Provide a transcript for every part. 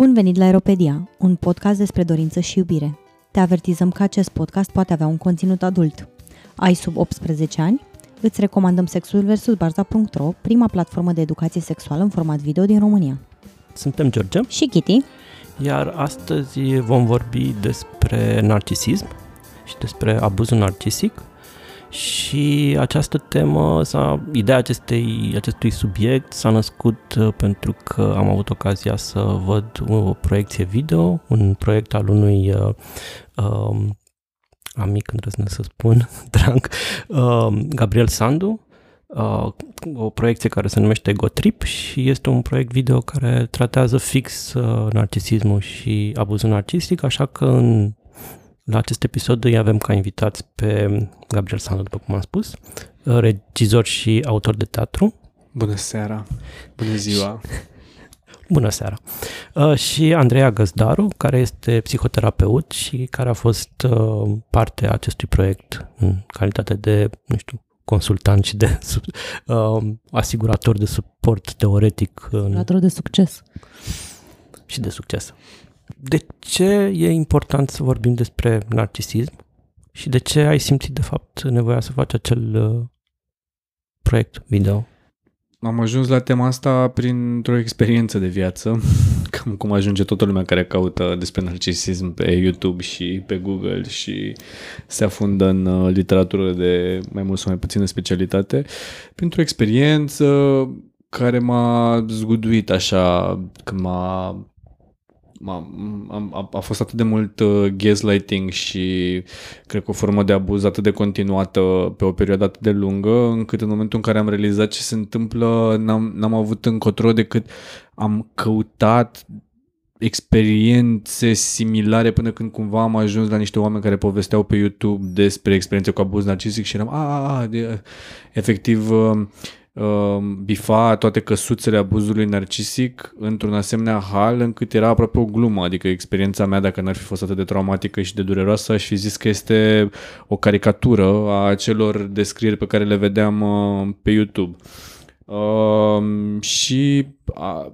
Bun venit la Aeropedia, un podcast despre dorință și iubire. Te avertizăm că acest podcast poate avea un conținut adult. Ai sub 18 ani? Îți recomandăm Sexul vs. Barza.ro, prima platformă de educație sexuală în format video din România. Suntem George Și Kitty. iar astăzi vom vorbi despre narcisism și despre abuzul narcisic și această temă, sau ideea acestei, acestui subiect s-a născut uh, pentru că am avut ocazia să văd o proiecție video, un proiect al unui uh, um, amic, îndrăznesc să spun, drag, uh, Gabriel Sandu, uh, o proiecție care se numește Ego Trip și este un proiect video care tratează fix uh, narcisismul și abuzul narcisic, așa că în, la acest episod îi avem ca invitați pe Gabriel Sandu, după cum am spus, uh, regizor și autor de teatru. Bună seara, bună ziua. Bună seara! Uh, și Andreea Găzdaru, care este psihoterapeut și care a fost uh, parte a acestui proiect în calitate de, nu știu, consultant și de uh, asigurator de suport teoretic în, Latră de succes. și de succes. De ce e important să vorbim despre narcisism și de ce ai simțit de fapt nevoia să faci acel uh, proiect video? Am ajuns la tema asta printr-o experiență de viață, cam cum ajunge toată lumea care caută despre narcisism pe YouTube și pe Google și se afundă în uh, literatură de mai mult sau mai puțină specialitate, printr-o experiență care m-a zguduit așa, când m-a a, a, a fost atât de mult uh, gaslighting și cred că o formă de abuz atât de continuată pe o perioadă atât de lungă, încât în momentul în care am realizat ce se întâmplă, n-am, n-am avut încotro decât am căutat experiențe similare până când cumva am ajuns la niște oameni care povesteau pe YouTube despre experiențe cu abuz narcisic și eram, a, a, a de, efectiv, uh, uh, bifa toate căsuțele abuzului narcisic într-un asemenea hal încât era aproape o glumă, adică experiența mea dacă n-ar fi fost atât de traumatică și de dureroasă aș fi zis că este o caricatură a celor descrieri pe care le vedeam uh, pe YouTube. Uh, și a,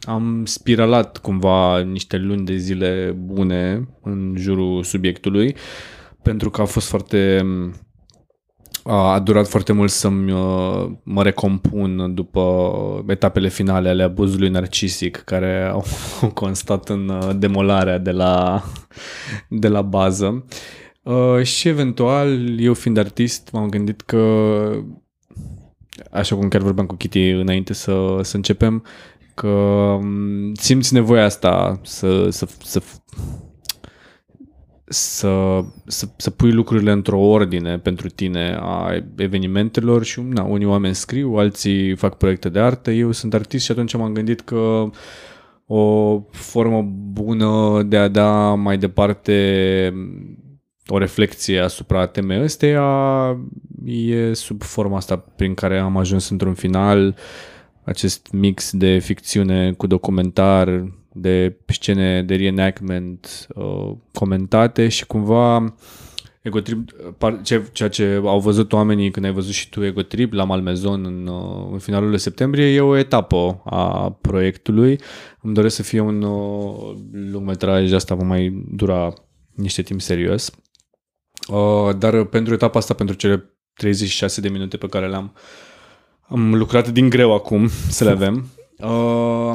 am spiralat cumva niște luni de zile bune în jurul subiectului pentru că a fost foarte a durat foarte mult să-mi uh, mă recompun după etapele finale ale abuzului narcisic care au constat în uh, demolarea de la, de la bază. Uh, și eventual, eu fiind artist, m-am gândit că așa cum chiar vorbeam cu Kitty înainte să, să începem, că um, simți nevoia asta să, să, să să, să, să pui lucrurile într-o ordine pentru tine a evenimentelor și na, unii oameni scriu, alții fac proiecte de artă, eu sunt artist și atunci m-am gândit că o formă bună de a da mai departe o reflexie asupra temei ăsteia e sub forma asta prin care am ajuns într-un final. Acest mix de ficțiune cu documentar de scene de reenactment uh, comentate și cumva Egotrip, ceea ce au văzut oamenii când ai văzut și tu Egotrip la Malmezon în, uh, în finalul de septembrie e o etapă a proiectului. Îmi doresc să fie un uh, lungmetraj, asta va mai dura niște timp serios. Uh, dar pentru etapa asta, pentru cele 36 de minute pe care le-am am lucrat din greu acum să le avem. Uh,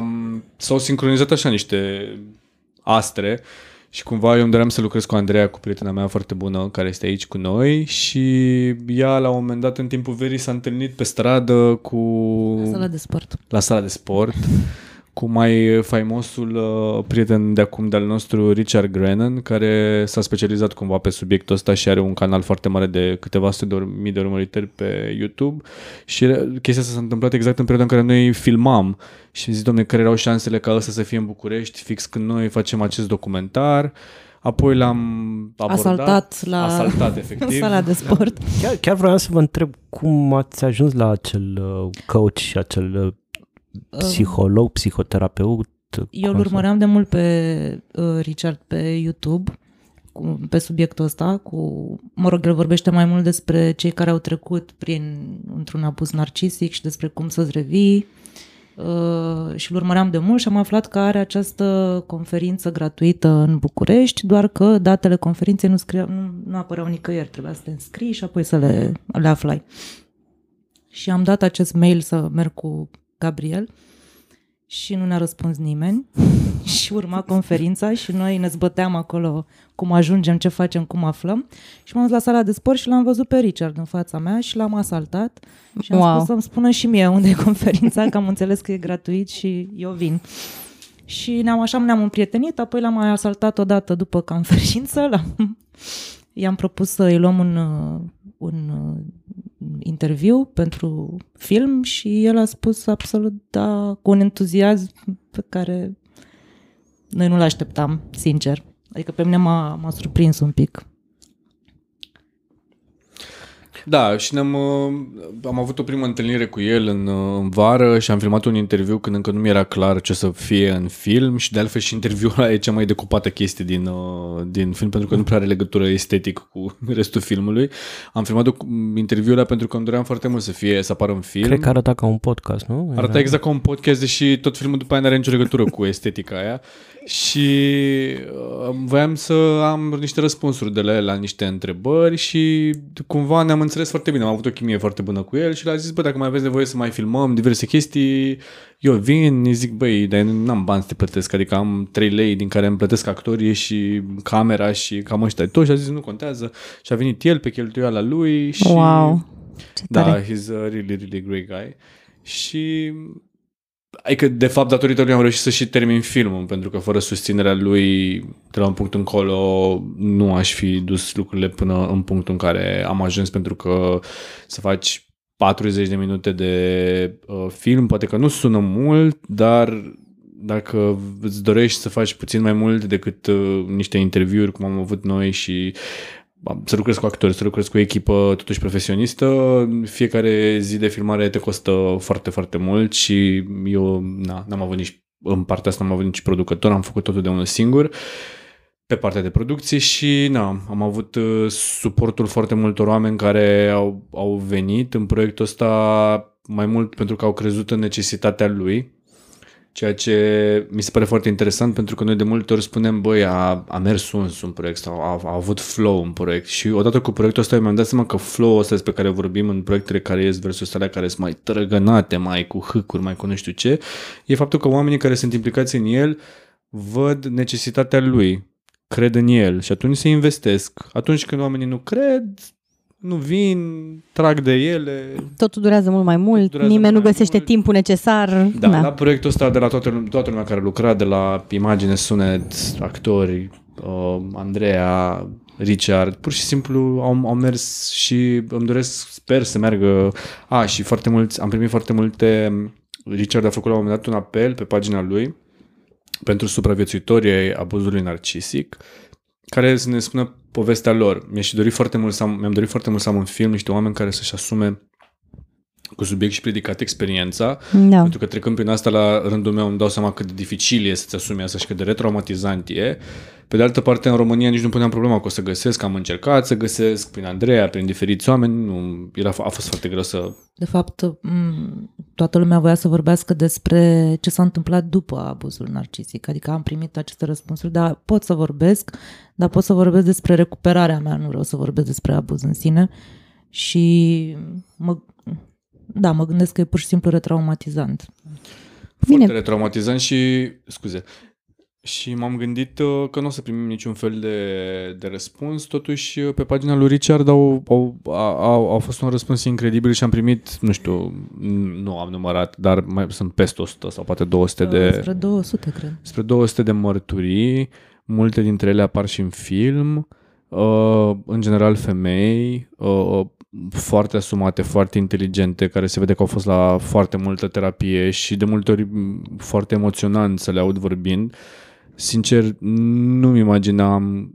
s-au sincronizat așa niște astre și cumva eu îmi doream să lucrez cu Andreea, cu prietena mea foarte bună, care este aici cu noi și ea la un moment dat în timpul verii s-a întâlnit pe stradă cu... La sala de sport. La sala de sport cu mai faimosul uh, prieten de acum de-al nostru, Richard Grennan, care s-a specializat cumva pe subiectul ăsta și are un canal foarte mare de câteva sute de mii de urmăritori pe YouTube și chestia asta s-a întâmplat exact în perioada în care noi filmam și zic, domne, care erau șansele ca ăsta să fie în București fix când noi facem acest documentar. Apoi l-am abordat, Asaltat la asaltat, efectiv. sala de sport. Chiar, chiar vreau să vă întreb cum ați ajuns la acel uh, coach și acel uh, psiholog, psihoterapeut? Eu îl cum să- urmăream de mult pe uh, Richard pe YouTube cu, pe subiectul ăsta, cu, mă rog, el vorbește mai mult despre cei care au trecut prin într-un abuz narcisic și despre cum să-ți revii. uh, și îl urmăream de mult și am aflat că are această conferință gratuită în București, doar că datele conferinței nu, scrie, nu, nu apăreau nicăieri, trebuia să te înscrii și apoi să le, le aflai. Și am dat acest mail să merg cu Gabriel și nu ne-a răspuns nimeni și urma conferința și noi ne zbăteam acolo cum ajungem, ce facem, cum aflăm și m-am dus la sala de sport și l-am văzut pe Richard în fața mea și l-am asaltat și am Wow. spus să-mi spună și mie unde e conferința, că am înțeles că e gratuit și eu vin. Și ne-am așa ne-am împrietenit, apoi l-am mai asaltat odată după conferință, l-am, i-am propus să îi luăm un, uh, un uh, interviu pentru film și el a spus absolut da, cu un entuziasm pe care noi nu-l așteptam, sincer. Adică pe mine m-a, m-a surprins un pic. Da, și ne-am, uh, am avut o primă întâlnire cu el în, uh, în vară și am filmat un interviu când încă nu mi era clar ce să fie în film și de altfel și interviul ăla e cea mai decupată chestie din, uh, din film pentru că nu prea are legătură estetic cu restul filmului. Am filmat o- interviul ăla pentru că îmi doream foarte mult să fie, să apară în film. Cred că arăta ca un podcast, nu? Arăta exact ca un podcast, deși tot filmul după aia nu are nicio legătură cu estetica aia. Și uh, voiam să am niște răspunsuri de la el la niște întrebări și cumva ne-am înțeles foarte bine. Am avut o chimie foarte bună cu el și l-a zis, bă, dacă mai aveți nevoie să mai filmăm diverse chestii, eu vin, îi zic, băi, dar eu n-am bani să te plătesc, adică am 3 lei din care îmi plătesc actorii și camera și cam ăștia tot și a zis, nu contează. Și a venit el pe cheltuiala lui și... Wow, ce Da, tare. he's a really, really great guy. Și Adică, de fapt, datorită lui am reușit să și termin filmul, pentru că fără susținerea lui, de la un punct încolo, nu aș fi dus lucrurile până în punctul în care am ajuns, pentru că să faci 40 de minute de uh, film, poate că nu sună mult, dar dacă îți dorești să faci puțin mai mult decât uh, niște interviuri, cum am avut noi și am- să lucrezi cu actori, să lucrezi cu o echipă totuși profesionistă, fiecare zi de filmare te costă foarte, foarte mult și eu na, n-am avut nici în partea asta n-am avut nici producător, am făcut totul de unul singur pe partea de producție și na, am avut uh, suportul foarte multor oameni care au, au venit în proiectul ăsta mai mult pentru că au crezut în necesitatea lui Ceea ce mi se pare foarte interesant pentru că noi de multe ori spunem, băi, a, a mers uns un proiect sau a, a avut flow un proiect și odată cu proiectul ăsta eu mi-am dat seama că flow-ul ăsta despre care vorbim în proiectele care ies versus alea care sunt mai trăgănate, mai cu hâcuri, mai cu nu știu ce, e faptul că oamenii care sunt implicați în el văd necesitatea lui, cred în el și atunci se investesc. Atunci când oamenii nu cred, nu vin, trag de ele, Totul durează mult mai mult, durează nimeni nu mult mai găsește mult. timpul necesar. Da, da, la proiectul ăsta de la toată, lum- toată lumea care lucra, de la imagine, sunet, actori, uh, Andreea, Richard, pur și simplu au, au mers și îmi doresc, sper să meargă. A, și foarte mulți, am primit foarte multe, Richard a făcut la un moment dat un apel pe pagina lui pentru supraviețuitorii ai abuzului narcisic, care să ne spună povestea lor. Mi-aș fi dorit foarte mult să am, mi-am dorit foarte mult să am în film niște oameni care să-și asume cu subiect și predicat experiența, Da. pentru că trecând prin asta la rândul meu îmi dau seama cât de dificil e să-ți asumi asta și cât de retraumatizant e. Pe de altă parte, în România nici nu puneam problema că o să găsesc, am încercat să găsesc prin Andreea, prin diferiți oameni, nu, era, a fost foarte greu să... De fapt, m, toată lumea voia să vorbească despre ce s-a întâmplat după abuzul narcisic. Adică am primit aceste răspunsuri, dar pot să vorbesc, dar pot să vorbesc despre recuperarea mea, nu vreau să vorbesc despre abuz în sine. Și mă, da, mă gândesc că e pur și simplu retraumatizant. Bine. Foarte retraumatizant și, scuze, și m-am gândit uh, că nu o să primim niciun fel de, de răspuns, totuși uh, pe pagina lui Richard au, au, au, au fost un răspuns incredibil și am primit, nu știu, nu am numărat, dar mai sunt peste 100 sau poate 200 de... Spre 200, cred. spre 200 de mărturii, multe dintre ele apar și în film, uh, în general femei, uh, foarte asumate, foarte inteligente, care se vede că au fost la foarte multă terapie și de multe ori m, foarte emoționant să le aud vorbind. Sincer, nu-mi imaginam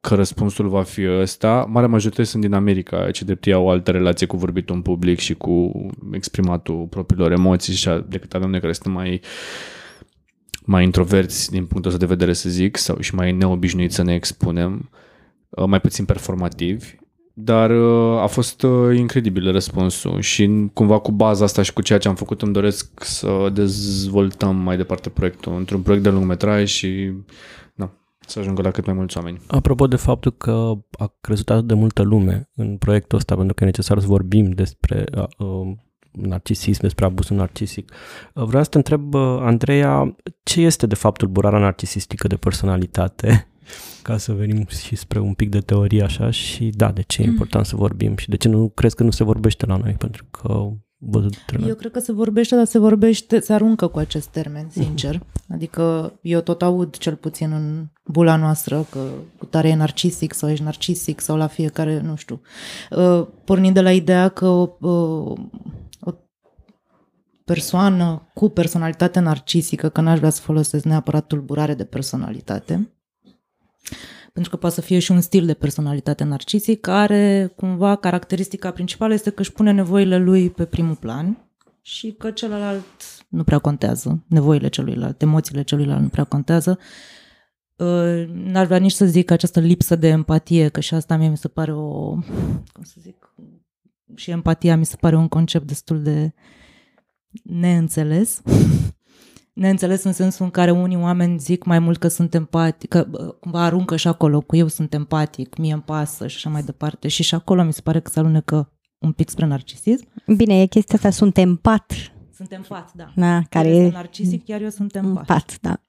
că răspunsul va fi ăsta. Marea majoritate sunt din America, ce drept ei au o altă relație cu vorbitul în public și cu exprimatul propriilor emoții și a- decât avem noi care suntem mai mai introverți din punctul ăsta de vedere să zic sau și mai neobișnuiți să ne expunem, uh, mai puțin performativi dar uh, a fost uh, incredibil răspunsul și cumva cu baza asta și cu ceea ce am făcut îmi doresc să dezvoltăm mai departe proiectul într-un proiect de lungmetraj și da, să ajungă la cât mai mulți oameni. Apropo de faptul că a crezut atât de multă lume în proiectul ăsta, pentru că e necesar să vorbim despre uh, uh, narcisism, despre abuzul narcisic. Uh, vreau să te întreb, uh, Andreea, ce este de fapt tulburarea narcisistică de personalitate? Ca să venim și spre un pic de teorie așa și da, de ce e important să vorbim și de ce nu crezi că nu se vorbește la noi? Pentru că văzut Eu cred că se vorbește, dar se vorbește, se aruncă cu acest termen, sincer. Adică eu tot aud, cel puțin în bula noastră, că cu tare e narcisic sau ești narcisic sau la fiecare, nu știu. Uh, pornind de la ideea că uh, o persoană cu personalitate narcisică, că n-aș vrea să folosesc neapărat tulburare de personalitate, pentru că poate să fie și un stil de personalitate narcisic care, cumva, caracteristica principală este că își pune nevoile lui pe primul plan și că celălalt nu prea contează, nevoile celuilalt, emoțiile celuilalt nu prea contează. Uh, n-ar vrea nici să zic această lipsă de empatie, că și asta mie mi se pare o, cum să zic, și empatia mi se pare un concept destul de neînțeles neînțeles în sensul în care unii oameni zic mai mult că sunt empatic, că cumva aruncă și acolo cu eu sunt empatic, mie îmi pasă și așa mai departe. Și și acolo mi se pare că se alunecă un pic spre narcisism. Bine, e chestia asta, sunt empat. Sunt empat, da. Da, care este e narcisic, chiar eu sunt empat. empat, da.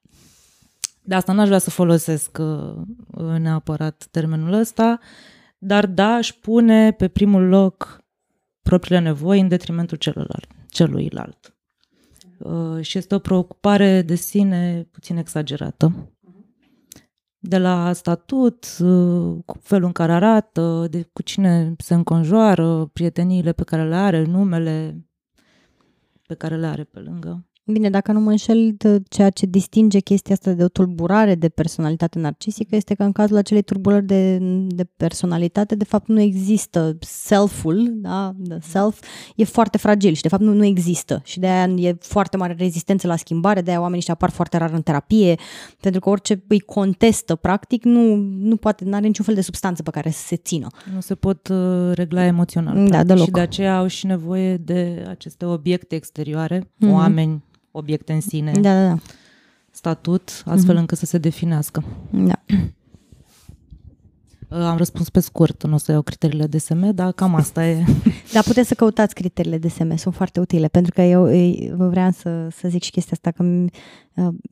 De asta n-aș vrea să folosesc uh, neapărat termenul ăsta, dar da, aș pune pe primul loc propriile nevoi în detrimentul celuilalt. celuilalt. Uh, și este o preocupare de sine puțin exagerată. De la statut, uh, cu felul în care arată, de cu cine se înconjoară, prieteniile pe care le are, numele pe care le are pe lângă. Bine, dacă nu mă înșel, ceea ce distinge chestia asta de o tulburare de personalitate narcisică este că în cazul acelei tulburări de, de personalitate, de fapt nu există self-ul, da? The self e foarte fragil și de fapt nu, nu există și de aia e foarte mare rezistență la schimbare, de aia oamenii ăștia apar foarte rar în terapie, pentru că orice îi contestă, practic, nu, nu poate, nu are niciun fel de substanță pe care să se țină. Nu se pot uh, regla emoțional. Da, practic, deloc. Și de aceea au și nevoie de aceste obiecte exterioare, mm-hmm. oameni, obiecte în sine, Da, da, da. statut, astfel încât să se definească. da. Uh, Am răspuns pe scurt, nu o să iau criteriile DSM, dar cam asta e. Dar puteți să căutați criteriile de SM, sunt foarte utile, pentru că eu eu vreau să, să zic și chestia asta, că m-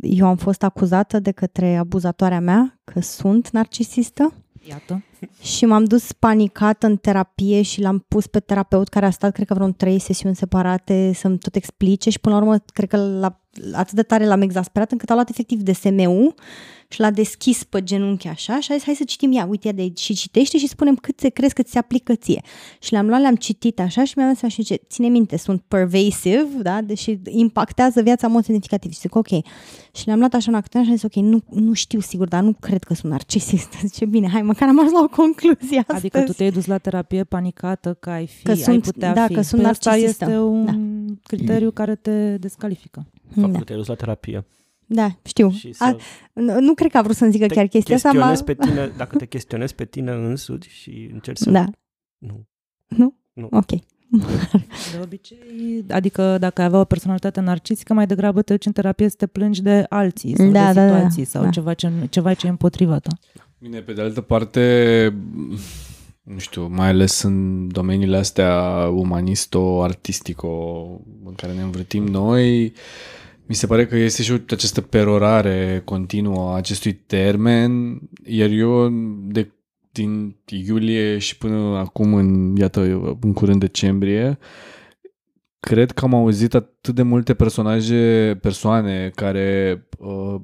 eu am fost acuzată de către abuzatoarea mea că sunt narcisistă Iată. Și m-am dus panicată în terapie și l-am pus pe terapeut care a stat, cred că vreo în trei sesiuni separate să-mi tot explice și până la urmă, cred că la, atât de tare l-am exasperat încât a luat efectiv DSM-ul și l-a deschis pe genunchi așa și a zis, hai să citim, ia, uite, ia de aici și citește și spunem cât se crezi că ți se aplică ție. Și le-am luat, le-am citit așa și mi-am dat seama și ce, ține minte, sunt pervasive, da, deși impactează viața în mod semnificativ. Și zic, ok. Și le-am luat așa în acțiune și am zis, ok, nu, nu știu sigur, dar nu cred că sunt narcisist. Zice, bine, hai, măcar am ajuns la o concluzie astăzi. Adică tu te-ai dus la terapie panicată că ai fi, Că ai sunt- putea da, fi. că sunt păi asta narcisistă. este un Da. criteriu care te descalifică. Faptul Da. că te-ai dus la terapie. Da, știu. Și să A, nu, nu cred că a vrut să-mi zică te chiar chestia asta. m-a- chestionezi pe tine, dacă te chestionezi pe tine însuți și încerci să... Da, Nu. nu? Nu. Ok. De obicei, adică dacă ai avea o personalitate narcisică, mai degrabă te duci în terapie să te plângi de alții sau Da, de da, da, situații sau da. ceva, ce, ceva ce e împotriva ta. Bine, pe de altă parte, nu știu, mai ales în domeniile astea umanisto-artistico în care ne învârtim noi, mi se pare că este și această perorare continuă a acestui termen, iar eu de din iulie și până acum, în, iată, în curând decembrie, cred că am auzit atât de multe personaje, persoane care uh,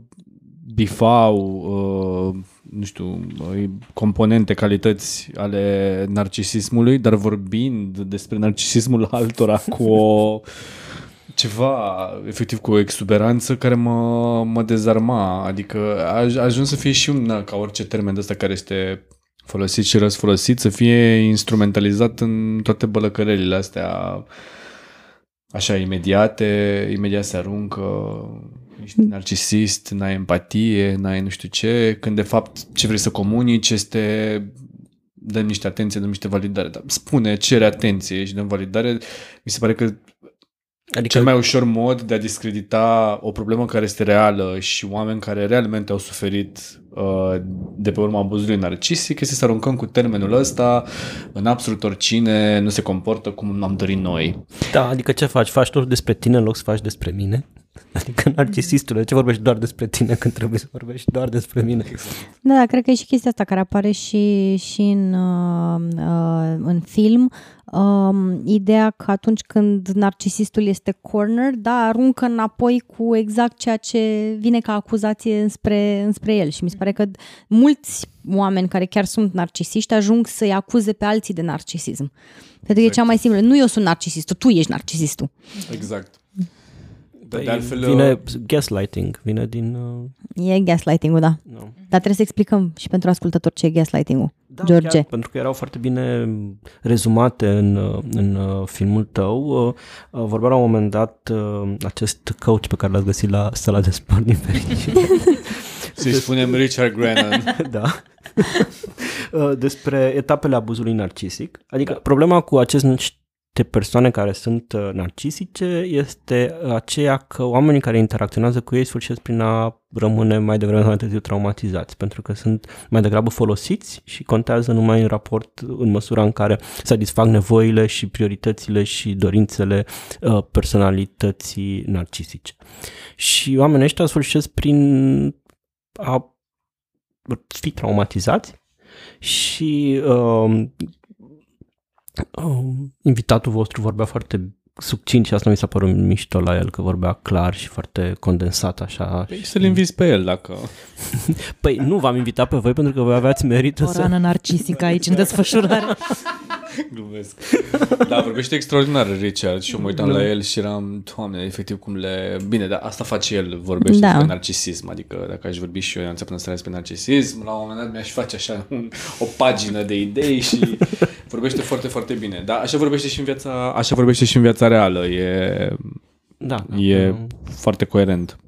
bifau, uh, nu știu, uh, componente, calități ale narcisismului, dar vorbind despre narcisismul altora cu o ceva, efectiv cu o exuberanță care mă, mă dezarma, adică a a ajuns să fie și un, na, ca orice termen de ăsta care este folosit și răsfolosit, să fie instrumentalizat în toate bălăcărelile astea așa imediate, imediat se aruncă, ești narcisist, n-ai empatie, n-ai nu știu ce, când de fapt ce vrei să comunici este dăm niște atenție, dăm niște validare, dar spune, cere atenție și dăm validare, mi se pare că Adică cel mai ușor mod de a discredita o problemă care este reală și oameni care realmente au suferit uh, de pe urma abuzului narcisic este să aruncăm cu termenul ăsta în absolut oricine nu se comportă cum am dorit noi. Da, adică ce faci? Faci tot despre tine în loc să faci despre mine? Adică narcisistule, ce vorbești doar despre tine când trebuie să vorbești doar despre mine? Exact. Da, cred că e și chestia asta care apare și, și în, uh, uh, în film. Um, ideea că atunci când narcisistul este corner, da, aruncă înapoi cu exact ceea ce vine ca acuzație înspre, înspre el. Și mi se pare că mulți oameni care chiar sunt narcisiști ajung să-i acuze pe alții de narcisism. Pentru că exact. e cea mai simplă. Nu eu sunt narcisistul, tu ești narcisistul. Exact. Păi de altfel, vine uh, gaslighting, vine din... Uh... E gaslighting-ul, da. No. Dar trebuie să explicăm și pentru ascultători ce e gaslighting-ul. Da, George. Chiar, pentru că erau foarte bine rezumate în, uh, în uh, filmul tău. Vorbea la un moment dat acest coach pe care l-ați găsit la sala de sport din fericire. Să-i spunem Richard Grennan. da. Despre etapele abuzului narcisic. Adică da. problema cu acest de persoane care sunt uh, narcisice este aceea că oamenii care interacționează cu ei sfârșesc prin a rămâne mai devreme sau mai târziu traumatizați, pentru că sunt mai degrabă folosiți și contează numai în raport în măsura în care satisfac nevoile și prioritățile și dorințele uh, personalității narcisice. Și oamenii ăștia sfârșesc prin a fi traumatizați și uh, uh, invitatul vostru vorbea foarte succint și asta mi s-a părut mișto la el, că vorbea clar și foarte condensat așa. Păi să-l inviți pe el dacă... păi nu v-am invitat pe voi pentru că voi aveați merită o să... O rană narcisică aici în desfășurare. Glumesc. Da, vorbește extraordinar Richard și eu mă uitam la el și eram, doamne, efectiv cum le... Bine, dar asta face el, vorbește da. despre narcisism, adică dacă aș vorbi și eu, eu am înțeles despre narcisism, la un moment dat mi-aș face așa un, o pagină de idei și vorbește foarte, foarte bine. Dar așa vorbește și în viața, așa vorbește și în viața reală, e, da, e da. foarte coerent.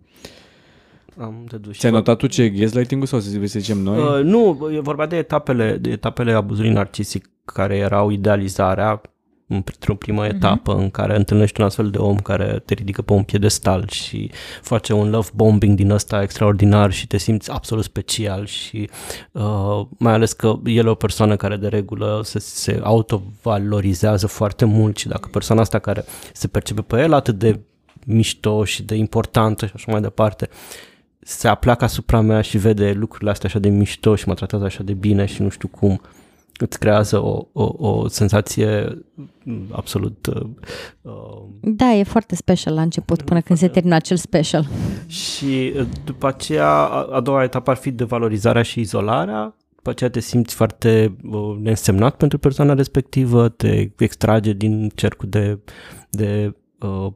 Am dedus. Ți-ai notat tu ce e gaslighting-ul sau să zicem noi? Uh, nu, e vorba de etapele, de etapele abuzului narcisic care erau idealizarea într-o primă uh-huh. etapă în care întâlnești un astfel de om care te ridică pe un piedestal și face un love bombing din ăsta extraordinar și te simți absolut special și uh, mai ales că el e o persoană care de regulă se, se autovalorizează foarte mult și dacă persoana asta care se percepe pe el atât de mișto și de importantă și așa mai departe se apleacă asupra mea și vede lucrurile astea așa de mișto și mă tratează așa de bine și nu știu cum îți creează o, o, o senzație absolut... Uh, uh, da, e foarte special la început, până când se termină acel special. Și uh, după aceea, a, a doua etapă ar fi devalorizarea și izolarea, după aceea te simți foarte uh, neînsemnat pentru persoana respectivă, te extrage din cercul de, de uh,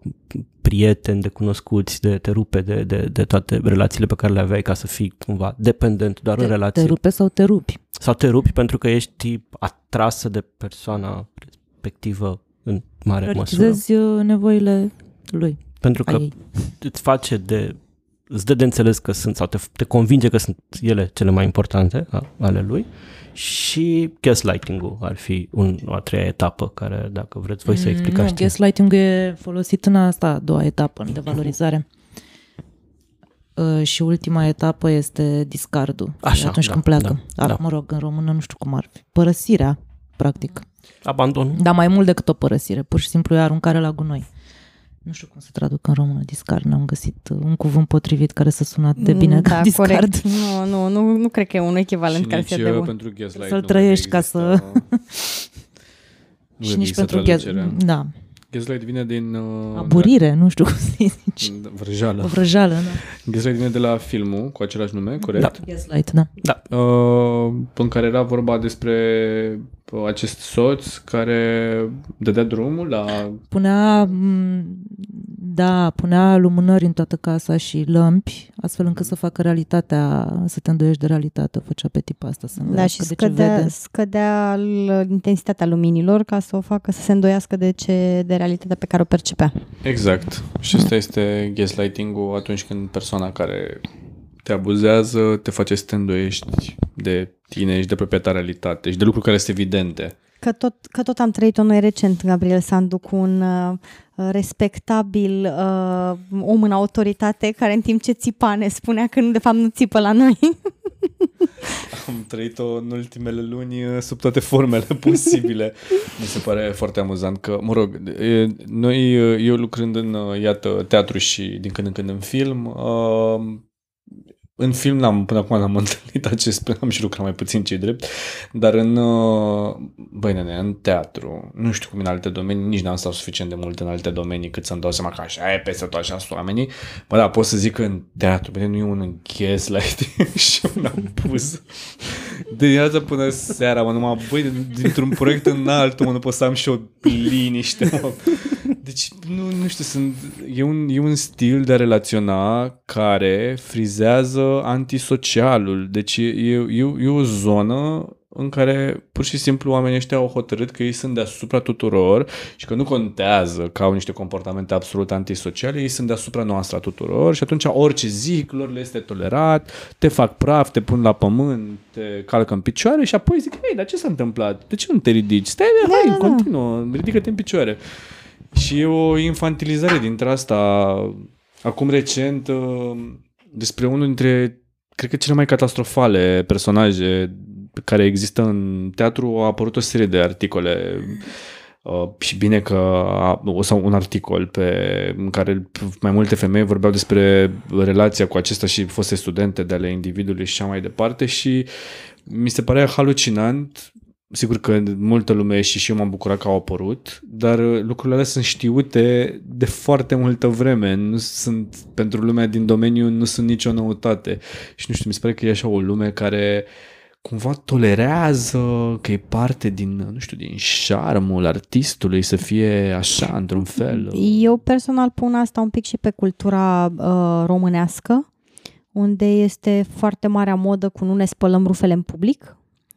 prieteni, de cunoscuți, de te rupe de, de, de toate relațiile pe care le aveai ca să fii cumva dependent doar te, în relații. Te rupe sau te rupi. Sau te rupi pentru că ești atrasă de persoana respectivă în mare măsură. Uh, nevoile lui. Pentru că îți face de îți dă de înțeles că sunt sau te, te convinge că sunt ele cele mai importante a, ale lui și gaslighting-ul ar fi un, o a treia etapă care, dacă vreți voi să mm, explicați. Nu, gaslighting-ul e folosit în asta a doua etapă, în devalorizare. Uh, și ultima etapă este discardul. Așa, atunci da, când pleacă. Da, da. Mă rog, în română nu știu cum ar fi. Părăsirea, practic. Abandonul. Dar mai mult decât o părăsire. Pur și simplu e aruncare la gunoi nu știu cum se traduc în română, discard, n-am găsit un cuvânt potrivit care să sună atât de mm, bine da, ca discard. Corect. Nu, nu, nu, nu cred că e un echivalent și care să de bun. pentru gaslight Să-l trăiești ca să... și nici pentru gaslight. Da. Gaslight vine din... Uh, Aburire, da. nu știu cum să zici. Vrăjală. O vrăjală, da. Gaslight vine de la filmul cu același nume, corect? Da. Gaslight, da. Da. Uh, în care era vorba despre uh, acest soț care dădea drumul la... Punea da, punea lumânări în toată casa și lămpi, astfel încât să facă realitatea, să te îndoiești de realitate, făcea pe tipa asta să Da, și scădea, vede. scădea intensitatea luminilor ca să o facă să se îndoiască de, ce, de realitatea pe care o percepea. Exact. Și asta este gaslighting-ul atunci când persoana care te abuzează te face să te îndoiești de tine și de propria realitate și de lucruri care sunt evidente. Că tot, că tot am trăit-o noi recent, Gabriel Sandu, cu un uh, respectabil uh, om în autoritate care în timp ce țipa ne spunea că nu, de fapt nu țipă la noi. Am trăit-o în ultimele luni uh, sub toate formele posibile. Mi se pare foarte amuzant că, mă rog, e, noi, uh, eu lucrând în, uh, iată, teatru și din când în când în film, uh, în film n-am, până acum n-am întâlnit acest, am și lucrat mai puțin ce drept, dar în, uh, băi nene, în teatru, nu știu cum în alte domenii, nici n-am stat suficient de mult în alte domenii cât să-mi dau seama că așa e peste tot, așa sunt oamenii. Bă, da, pot să zic că în teatru, bine, nu e un gaslighting și un abuz. De dimineața până seara, mă, numai, băi, dintr-un proiect în altul, mă, nu pot să am și o liniște, mă. Deci, nu, nu știu, sunt, e, un, e un stil de a relaționa care frizează antisocialul. Deci e, e, e o zonă în care pur și simplu oamenii ăștia au hotărât că ei sunt deasupra tuturor și că nu contează că au niște comportamente absolut antisociale, ei sunt deasupra noastră a tuturor și atunci orice zic lor le este tolerat, te fac praf, te pun la pământ, te calcă în picioare și apoi zic, ei, dar ce s-a întâmplat? De ce nu te ridici? Stai, da, hai, da, da. continuă, ridică-te în picioare. Și e o infantilizare dintre asta. Acum recent, uh, despre unul dintre, cred că cele mai catastrofale personaje care există în teatru, a apărut o serie de articole Uh, și bine că a, sau un articol pe, în care mai multe femei vorbeau despre relația cu acesta și foste studente de ale individului și așa mai departe și mi se părea halucinant Sigur că multă lume și și eu m-am bucurat că au apărut, dar lucrurile alea sunt știute de foarte multă vreme. Nu sunt, pentru lumea din domeniu nu sunt nicio noutate. Și nu știu, mi se pare că e așa o lume care cumva tolerează că e parte din, nu știu, din șarmul artistului să fie așa, într-un fel. Eu personal pun asta un pic și pe cultura uh, românească, unde este foarte mare modă cu nu ne spălăm rufele în public,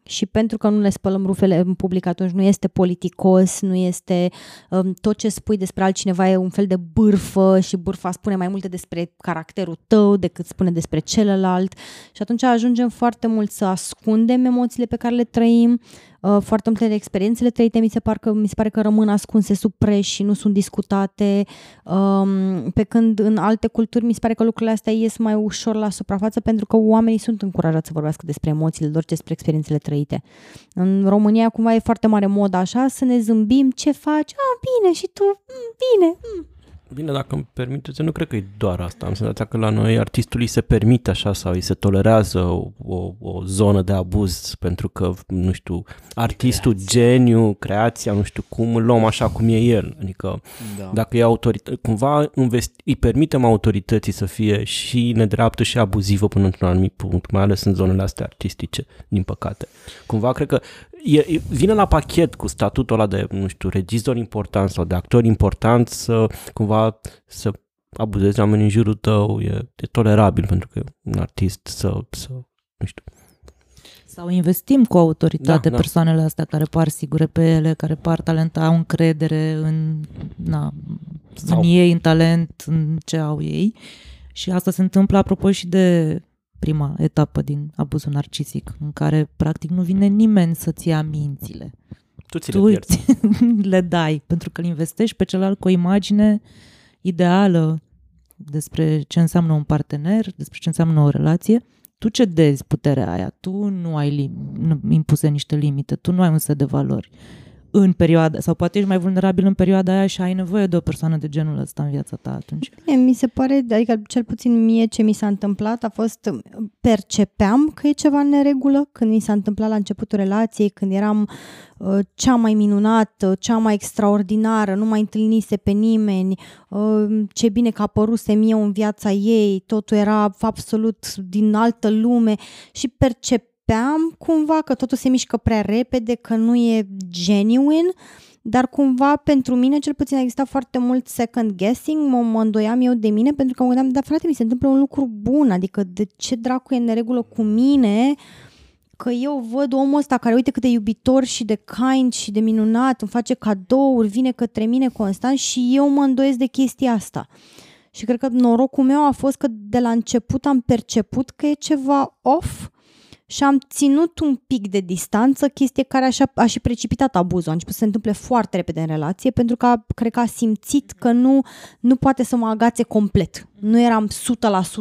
și pentru că nu ne spălăm rufele în public atunci nu este politicos, nu este um, tot ce spui despre altcineva e un fel de bârfă și bârfa spune mai multe despre caracterul tău decât spune despre celălalt. Și atunci ajungem foarte mult să ascundem emoțiile pe care le trăim, Uh, foarte multe experiențele trăite mi se, par că, mi se pare că rămân ascunse sub preș și nu sunt discutate, um, pe când în alte culturi mi se pare că lucrurile astea ies mai ușor la suprafață pentru că oamenii sunt încurajați să vorbească despre emoțiile lor, despre experiențele trăite. În România cumva e foarte mare mod așa să ne zâmbim, ce faci? Ah, bine, și tu? Mm, bine. Mm. Bine, dacă îmi permiteți, nu cred că e doar asta. Am senzația că la noi artistului se permite așa sau îi se tolerează o, o, o zonă de abuz pentru că, nu știu, artistul, Creația. geniu, creația, nu știu cum, îl luăm așa cum e el. Adică da. dacă e autoritate, cumva investi, îi permitem autorității să fie și nedreaptă și abuzivă până într-un anumit punct, mai ales în zonele astea artistice, din păcate. Cumva cred că e, vine la pachet cu statutul ăla de, nu știu, regizor important sau de actor important să cumva să abuzezi oamenii în jurul tău, e, e tolerabil pentru că un artist să, să nu știu, sau investim cu autoritate da, da. persoanele astea care par sigure pe ele, care par talent, au încredere în, na, Sau... în ei, în talent, în ce au ei. Și asta se întâmplă apropo și de prima etapă din abuzul narcisic, în care practic nu vine nimeni să-ți ia mințile. Tu ți le tu le dai, pentru că îl investești pe celălalt cu o imagine ideală despre ce înseamnă un partener, despre ce înseamnă o relație. Tu cedezi puterea aia, tu nu ai lim- nu impuse niște limite, tu nu ai un set de valori în perioada, sau poate ești mai vulnerabil în perioada aia și ai nevoie de o persoană de genul ăsta în viața ta atunci. Bine, mi se pare, adică cel puțin mie ce mi s-a întâmplat a fost, percepeam că e ceva în neregulă când mi s-a întâmplat la începutul relației, când eram uh, cea mai minunată, cea mai extraordinară, nu mai întâlnise pe nimeni, uh, ce bine că apărusem eu în viața ei, totul era absolut din altă lume și percep temeam cumva că totul se mișcă prea repede, că nu e genuine, dar cumva pentru mine cel puțin a existat foarte mult second guessing, mă, mă îndoiam eu de mine pentru că mă gândeam, dar frate, mi se întâmplă un lucru bun, adică de ce dracu e în neregulă cu mine că eu văd omul ăsta care uite cât de iubitor și de kind și de minunat, îmi face cadouri, vine către mine constant și eu mă îndoiesc de chestia asta. Și cred că norocul meu a fost că de la început am perceput că e ceva off și am ținut un pic de distanță, chestie care așa, a și precipitat abuzul. A început să se întâmple foarte repede în relație pentru că cred că a simțit că nu, nu poate să mă agațe complet. Nu eram 100%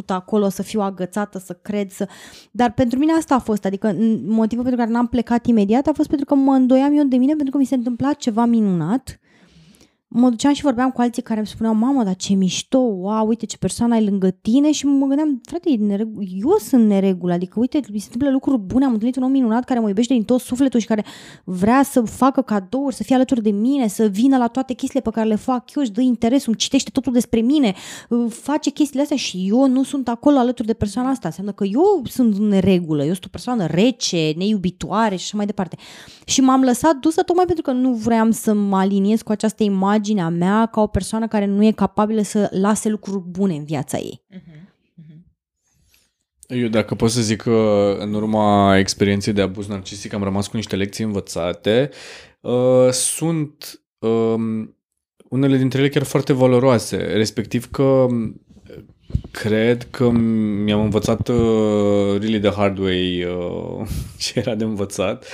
acolo să fiu agățată, să cred, să... Dar pentru mine asta a fost, adică motivul pentru care n-am plecat imediat a fost pentru că mă îndoiam eu de mine pentru că mi se întâmpla ceva minunat mă duceam și vorbeam cu alții care îmi spuneau, mamă, dar ce mișto, wow, uite ce persoană ai lângă tine și mă gândeam, frate, eu sunt neregulă, adică uite, mi se întâmplă lucruri bune, am întâlnit un om minunat care mă iubește din tot sufletul și care vrea să facă cadouri, să fie alături de mine, să vină la toate chestiile pe care le fac eu, își dă interes, îmi citește totul despre mine, face chestiile astea și eu nu sunt acolo alături de persoana asta. Înseamnă că eu sunt în neregulă, eu sunt o persoană rece, neiubitoare și așa mai departe. Și m-am lăsat dusă tocmai pentru că nu vreau să mă aliniez cu această imagine imaginea mea ca o persoană care nu e capabilă să lase lucruri bune în viața ei. Uh-huh. Eu dacă pot să zic că în urma experienței de abuz narcisic am rămas cu niște lecții învățate, uh, sunt uh, unele dintre ele chiar foarte valoroase, respectiv că um, cred că mi-am învățat uh, really the hard way uh, ce era de învățat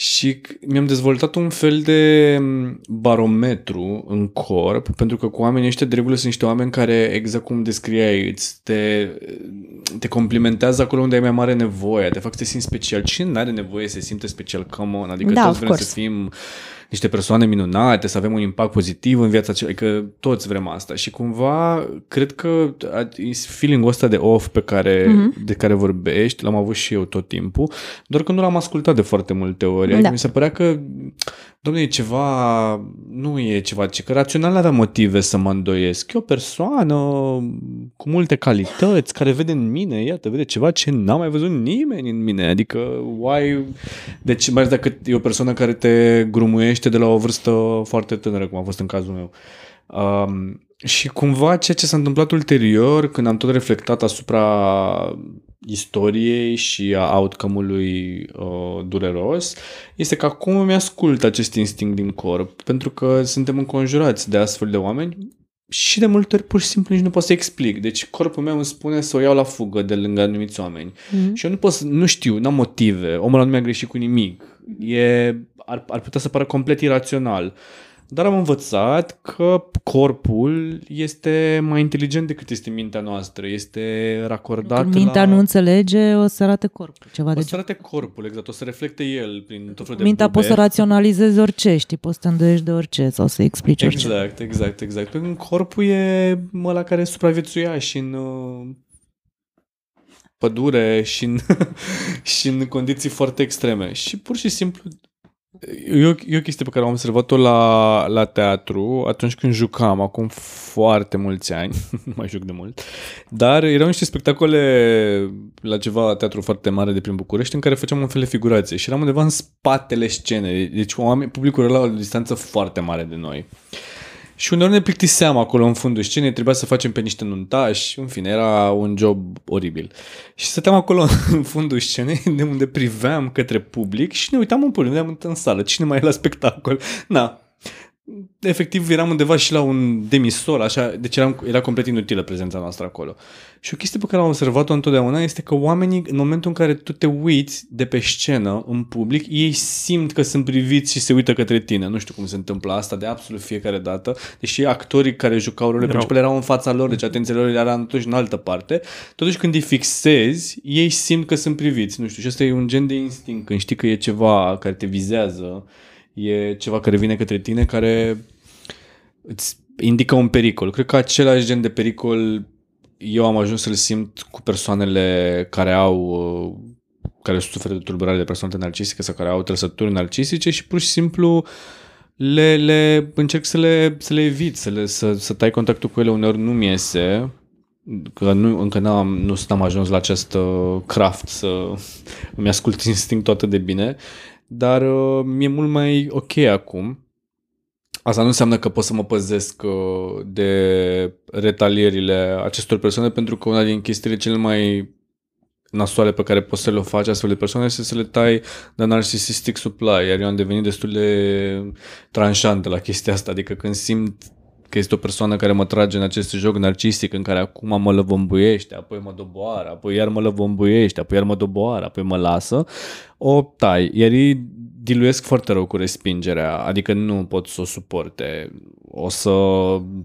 și mi-am dezvoltat un fel de mm, barometru în corp, pentru că cu oamenii ăștia de regulă sunt niște oameni care, exact cum descriai, îți te, te complimentează acolo unde ai mai mare nevoie, de fapt te simți special. Cine nu are nevoie să se simte special? Come on, adică da, toți vrem course. să fim niște persoane minunate, să avem un impact pozitiv în viața celor, adică toți vrem asta și cumva cred că feeling-ul ăsta de off pe care, mm-hmm. de care vorbești, l-am avut și eu tot timpul, doar că nu l-am ascultat de foarte multe ori. Adică da. mi se părea că, domnule, e ceva, nu e ceva, ci că rațional avea motive să mă îndoiesc. E o persoană cu multe calități, care vede în mine, iată, vede ceva ce n-a mai văzut nimeni în mine. Adică, why... Deci, mai ales dacă e o persoană care te grumuiește pornește de la o vârstă foarte tânără, cum a fost în cazul meu. Um, și cumva ceea ce s-a întâmplat ulterior, când am tot reflectat asupra istoriei și a outcome-ului uh, dureros, este că acum îmi ascult acest instinct din corp, pentru că suntem înconjurați de astfel de oameni și de multe ori pur și simplu nici nu pot să explic. Deci corpul meu îmi spune să o iau la fugă de lângă anumiți oameni. Mm-hmm. Și eu nu pot să, nu știu, n-am motive. Omul ăla nu mi-a greșit cu nimic. E, ar, ar putea să pară complet irațional. Dar am învățat că corpul este mai inteligent decât este mintea noastră. Este racordat Când mintea la... nu înțelege, o să arate corpul. Ceva o de să arate corpul, exact. O să reflecte el prin tot felul de Mintea bube. poți să raționalizezi orice, știi? Poți să te îndoiești de orice sau să explici exact, orice. Exact, exact, exact. Pentru că corpul e ăla care supraviețuia și în uh, pădure și în, și în condiții foarte extreme. Și pur și simplu E o, e o chestie pe care am observat-o la, la teatru atunci când jucam, acum foarte mulți ani, nu mai juc de mult, dar erau niște spectacole la ceva teatru foarte mare de prin București în care făceam un fel de figurație și eram undeva în spatele scenei, deci oameni, publicul era la o distanță foarte mare de noi. Și uneori ne plictiseam acolo în fundul scenei, trebuia să facem pe niște nuntași, în fine, era un job oribil. Și stăteam acolo în fundul scenei, de unde priveam către public și ne uitam în public, ne uitam în sală, cine mai e la spectacol. Na, efectiv eram undeva și la un demisol, așa, deci eram, era complet inutilă prezența noastră acolo. Și o chestie pe care am observat-o întotdeauna este că oamenii, în momentul în care tu te uiți de pe scenă, în public, ei simt că sunt priviți și se uită către tine. Nu știu cum se întâmplă asta de absolut fiecare dată, deși actorii care jucau rolele erau. principale erau în fața lor, deci atenția lor era totuși în altă parte. Totuși când îi fixezi, ei simt că sunt priviți. Nu știu, și asta e un gen de instinct, când știi că e ceva care te vizează e ceva care vine către tine care îți indică un pericol. Cred că același gen de pericol eu am ajuns să-l simt cu persoanele care au care suferă de tulburare de personalitate narcisică sau care au trăsături narcisice și pur și simplu le, le încerc să le, să le evit, să, le, să, să tai contactul cu ele uneori nu mi iese, că nu, încă n-am, nu am ajuns la acest uh, craft să îmi ascult instinctul atât de bine dar uh, mi-e mult mai ok acum. Asta nu înseamnă că pot să mă păzesc uh, de retalierile acestor persoane, pentru că una din chestiile cele mai nasoale pe care poți să le faci astfel de persoane este să le tai de narcissistic supply, iar eu am devenit destul de tranșant la chestia asta, adică când simt că este o persoană care mă trage în acest joc narcistic în care acum mă lăvămbuiește, apoi mă doboară, apoi iar mă lăvămbuiește, apoi iar mă doboară, apoi mă lasă, o tai. Iar ei diluiesc foarte rău cu respingerea, adică nu pot să o suporte. O să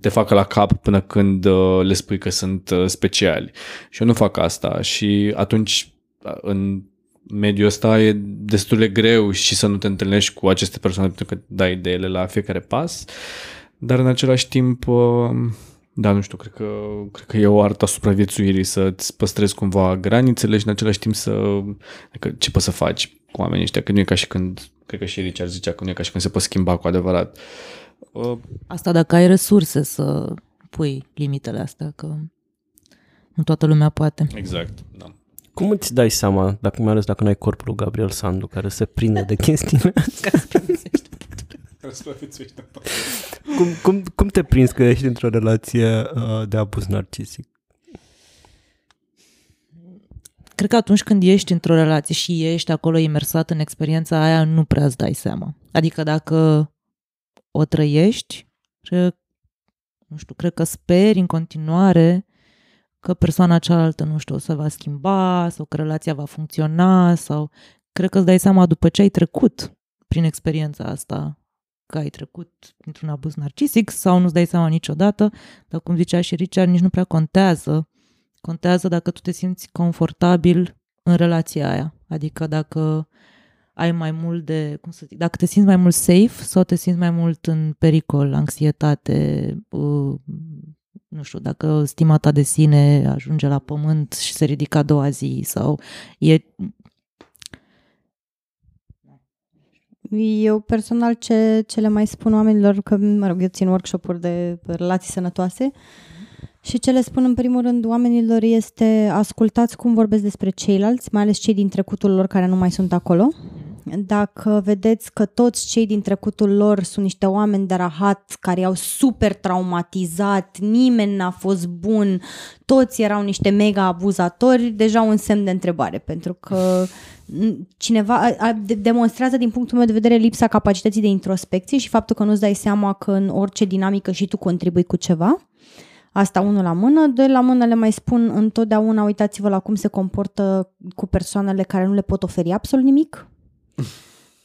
te facă la cap până când uh, le spui că sunt uh, speciali. Și eu nu fac asta și atunci uh, în mediul ăsta e destul de greu și să nu te întâlnești cu aceste persoane pentru că dai de ele la fiecare pas, dar în același timp, da, nu știu, cred că, cred că e o artă a supraviețuirii să-ți păstrezi cumva granițele și în același timp să, adică ce poți să faci cu oamenii ăștia, că nu e ca și când, cred că și Richard zicea că nu e ca și când se poate schimba cu adevărat. Asta dacă ai resurse să pui limitele astea, că nu toată lumea poate. Exact, da. Cum îți dai seama, dacă mai ales dacă nu ai corpul lui Gabriel Sandu, care se prinde de chestiile cum, cum, cum te prinzi că ești într-o relație uh, de abuz narcisic? Cred că atunci când ești într-o relație și ești acolo imersat în experiența aia, nu prea îți dai seama. Adică dacă o trăiești, nu știu, cred că speri în continuare că persoana cealaltă, nu știu, o să va schimba sau că relația va funcționa sau cred că îți dai seama după ce ai trecut prin experiența asta că ai trecut într-un abuz narcisic sau nu-ți dai seama niciodată, dar cum zicea și Richard, nici nu prea contează. Contează dacă tu te simți confortabil în relația aia. Adică dacă ai mai mult de, cum să zic, dacă te simți mai mult safe sau te simți mai mult în pericol, anxietate, uh, nu știu, dacă stima ta de sine ajunge la pământ și se ridică a doua zi sau e... Eu personal ce, ce le mai spun oamenilor, că mă rog, eu țin workshop-uri de relații sănătoase și ce le spun în primul rând oamenilor este ascultați cum vorbesc despre ceilalți, mai ales cei din trecutul lor care nu mai sunt acolo dacă vedeți că toți cei din trecutul lor sunt niște oameni de rahat care i-au super traumatizat, nimeni n-a fost bun, toți erau niște mega abuzatori, deja un semn de întrebare, pentru că cineva demonstrează din punctul meu de vedere lipsa capacității de introspecție și faptul că nu-ți dai seama că în orice dinamică și tu contribui cu ceva. Asta unul la mână. Doi la mână le mai spun întotdeauna uitați-vă la cum se comportă cu persoanele care nu le pot oferi absolut nimic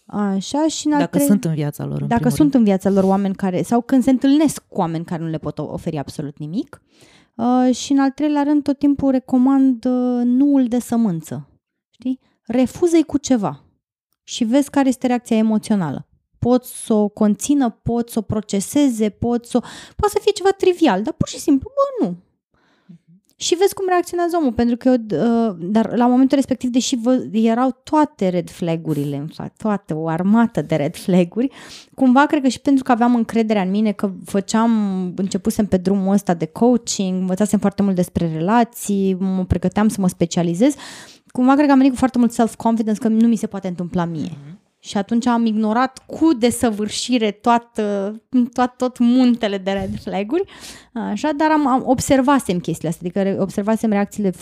Așa și în Dacă tre- sunt în viața lor. În dacă sunt rând. în viața lor oameni care, sau când se întâlnesc cu oameni care nu le pot oferi absolut nimic. Uh, și în al treilea rând tot timpul recomand uh, nuul de sămânță. Știi? Refuză-i cu ceva și vezi care este reacția emoțională. Poți să o conțină, poți să o proceseze, poți să o... Poate să fie ceva trivial, dar pur și simplu, bă, nu, și vezi cum reacționează omul, pentru că eu, uh, dar la momentul respectiv, deși vă, erau toate red flagurile, în fapt, toate, o armată de red flaguri, cumva cred că și pentru că aveam încrederea în mine, că făceam, începusem pe drumul ăsta de coaching, învățasem foarte mult despre relații, mă pregăteam să mă specializez, cumva cred că am venit cu foarte mult self-confidence că nu mi se poate întâmpla mie. Mm-hmm. Și atunci am ignorat cu desăvârșire toată, tot, tot muntele de red flag-uri, așa, dar am, am observasem chestiile astea, adică observasem reacțiile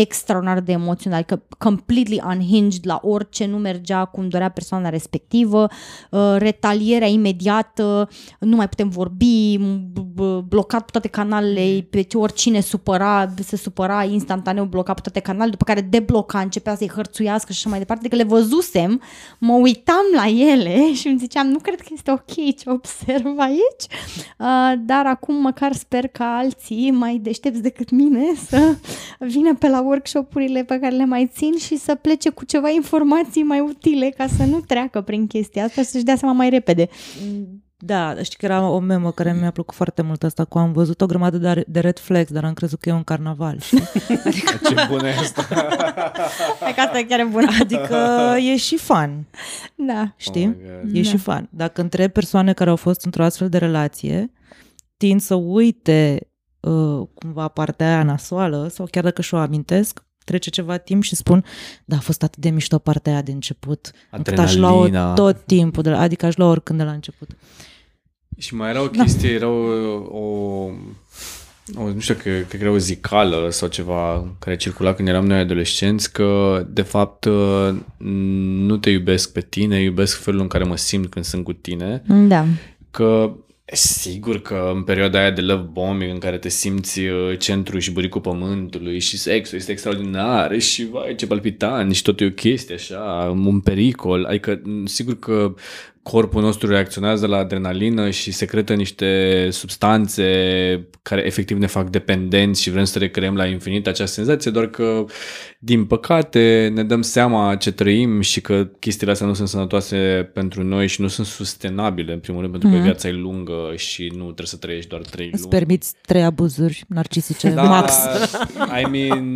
extraordinar de emoționale, că completely unhinged la orice nu mergea cum dorea persoana respectivă, uh, retalierea imediată, nu mai putem vorbi, blocat pe toate canalele, pe oricine supăra, se supăra instantaneu, blocat pe toate canalele, după care debloca, începea să-i hărțuiască și așa mai departe, adică le văzusem, mă uitam la ele și îmi ziceam, nu cred că este ok ce observ aici, uh, dar acum măcar sper ca alții mai deștepți decât mine să vină pe la workshopurile pe care le mai țin și să plece cu ceva informații mai utile ca să nu treacă prin chestia asta și să-și dea seama mai repede. Da, știi că era o memă care mi-a plăcut foarte mult asta cu am văzut o grămadă de, de red flags, dar am crezut că e un carnaval. Știi? Adică... Ce bună e asta! că asta e chiar bună. Adică e și fan. Da. Știi? Oh e da. și fan. Dacă întreb persoane care au fost într-o astfel de relație, tind să uite uh, cumva partea aia nasoală sau chiar dacă și-o amintesc, trece ceva timp și spun, da, a fost atât de mișto partea aia de început, încât aș lua tot timpul, de la, adică aș lua oricând de la început. Și mai era o da. chestie, da. era o, o, o nu știu, că, cred că era o zicală sau ceva care circula când eram noi adolescenți, că de fapt nu te iubesc pe tine, iubesc felul în care mă simt când sunt cu tine. Da. Că Sigur că în perioada aia de love bombing în care te simți uh, centru și buricul pământului și sexul este extraordinar și vai ce palpitant și tot e o chestie așa, un pericol, adică sigur că corpul nostru reacționează la adrenalină și secretă niște substanțe care efectiv ne fac dependenți și vrem să recreăm la infinit acea senzație, doar că, din păcate, ne dăm seama ce trăim și că chestiile astea nu sunt sănătoase pentru noi și nu sunt sustenabile, în primul rând, pentru că mm-hmm. viața e lungă și nu trebuie să trăiești doar trei luni. Îți permiți trei abuzuri narcisice da, max. I mean,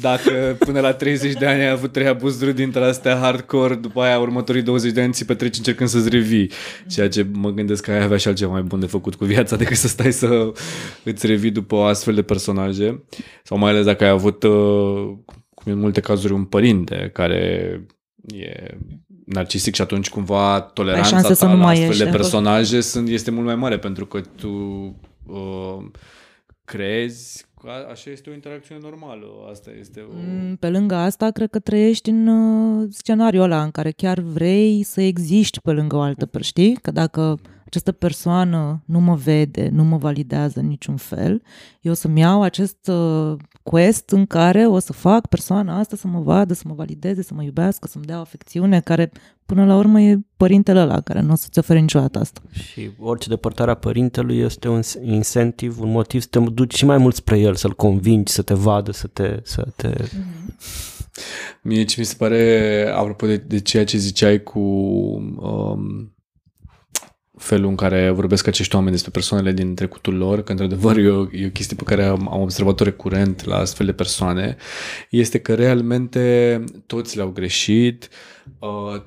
dacă până la 30 de ani ai avut trei abuzuri dintre astea hardcore, după aia următorii 20 de ani ți petreci încercând să-ți revii. Ceea ce mă gândesc că ai avea și altceva mai bun de făcut cu viața decât să stai să îți revii după astfel de personaje. Sau mai ales dacă ai avut, uh, cum în multe cazuri, un părinte care e narcisic și atunci cumva toleranța ta să nu la mai astfel ieși de de personaje sunt, este mult mai mare pentru că tu uh, crezi a- Așa este o interacțiune normală. Asta este o... Mm, Pe lângă asta, cred că trăiești în uh, scenariul ăla în care chiar vrei să existi pe lângă o altă persoană, știi? Că dacă această persoană nu mă vede, nu mă validează în niciun fel, eu o să-mi iau acest uh, quest în care o să fac persoana asta să mă vadă, să mă valideze, să mă iubească, să-mi dea o afecțiune care până la urmă e părintele ăla care nu o să-ți ofere niciodată asta. Și orice depărtare a părintelui este un incentiv, un motiv să te duci și mai mult spre el, să-l convingi, să te vadă, să te... Să te... Mie ce mi se pare, apropo de, de ceea ce ziceai cu um, felul în care vorbesc acești oameni despre persoanele din trecutul lor, că într-adevăr e o, e o chestie pe care am, am observat-o recurent la astfel de persoane, este că realmente toți le-au greșit, uh,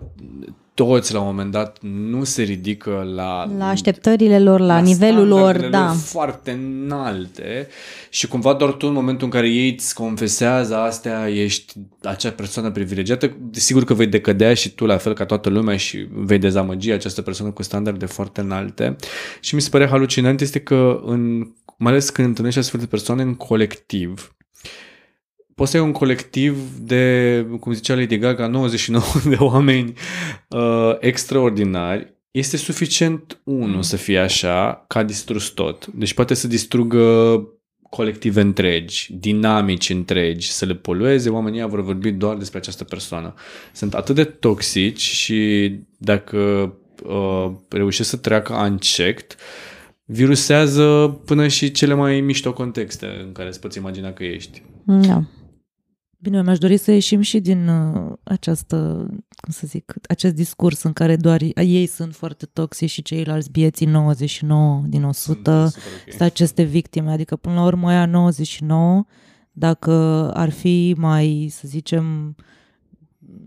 toți la un moment dat nu se ridică la... La așteptările lor, la, nivelul lor, standardele da. foarte înalte. Și cumva doar tu în momentul în care ei îți confesează astea, ești acea persoană privilegiată, desigur că vei decădea și tu la fel ca toată lumea și vei dezamăgi această persoană cu standarde foarte înalte. Și mi se pare halucinant este că în, mai ales când întâlnești astfel de persoane în colectiv, poți să ai un colectiv de, cum zicea Lady Gaga, 99 de oameni uh, extraordinari, este suficient unul să fie așa, ca distrus tot. Deci poate să distrugă colective întregi, dinamici întregi, să le polueze, oamenii ăia vor vorbi doar despre această persoană. Sunt atât de toxici și dacă uh, reușesc să treacă unchecked, virusează până și cele mai mișto contexte în care îți poți imagina că ești. Da. Bine, eu mi-aș dori să ieșim și din uh, această, cum să zic, acest discurs în care doar ei sunt foarte toxici și ceilalți bieții 99 din 100 Sunt super ok. sunt aceste victime. Adică, până la urmă, aia 99, dacă ar fi mai, să zicem,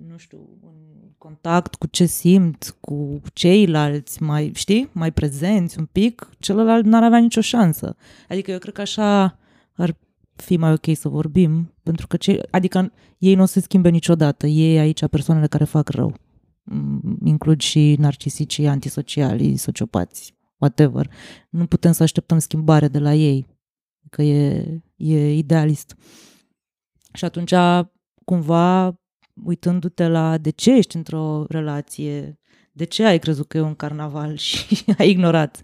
nu știu, în contact cu ce simt, cu ceilalți, mai, știi, mai prezenți un pic, celălalt n-ar avea nicio șansă. Adică eu cred că așa ar fi mai ok să vorbim, pentru că cei, adică ei nu o să se schimbe niciodată, ei aici persoanele care fac rău. Mm, Includ și narcisicii, antisociali, sociopați, whatever. Nu putem să așteptăm schimbare de la ei, că e, e idealist. Și atunci, cumva, uitându-te la de ce ești într-o relație, de ce ai crezut că e un carnaval și ai ignorat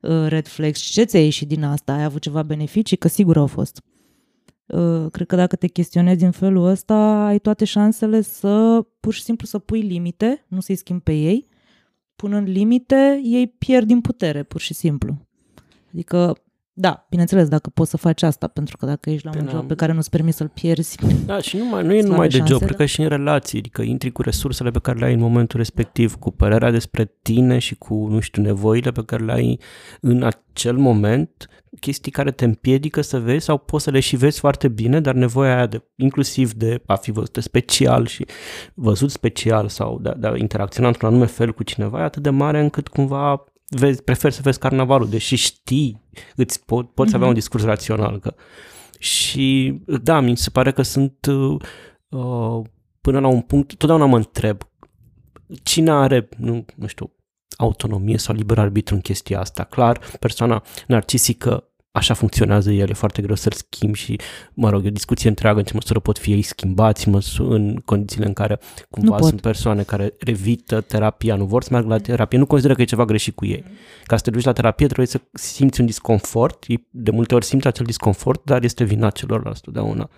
uh, red flags și ce ți-ai ieșit din asta? Ai avut ceva beneficii? Că sigur au fost. Uh, cred că dacă te chestionezi în felul ăsta, ai toate șansele să pur și simplu să pui limite, nu să-i schimbi pe ei. Punând limite, ei pierd din putere, pur și simplu. Adică, da, bineînțeles, dacă poți să faci asta, pentru că dacă ești la un Până- job pe care nu-ți permis să-l pierzi, Da, și nu, mai, nu e Slabe numai de job, șansele. cred că și în relații, adică intri cu resursele pe care le ai în momentul respectiv, cu părerea despre tine și cu, nu știu, nevoile pe care le ai în acel moment, chestii care te împiedică să vezi sau poți să le și vezi foarte bine, dar nevoia aia de, inclusiv de a fi văzut special și văzut special sau de, a- de a interacționa într-un anume fel cu cineva e atât de mare încât cumva vezi, preferi să vezi carnavalul, deși știi, îți po- poți avea un discurs rațional că și da, mi se pare că sunt uh, uh, până la un punct, totdeauna mă întreb cine are, nu, nu știu, autonomie sau liber arbitru în chestia asta. Clar, persoana narcisică așa funcționează el, e foarte greu să-l schimbi și, mă rog, e o discuție întreagă în ce măsură pot fi ei schimbați măsu- în condițiile în care cumva pot. sunt persoane care revită terapia, nu vor să meargă la terapie, nu consideră că e ceva greșit cu ei. Ca să te duci la terapie trebuie să simți un disconfort, ei de multe ori simți acel disconfort, dar este vina celorlalți totdeauna.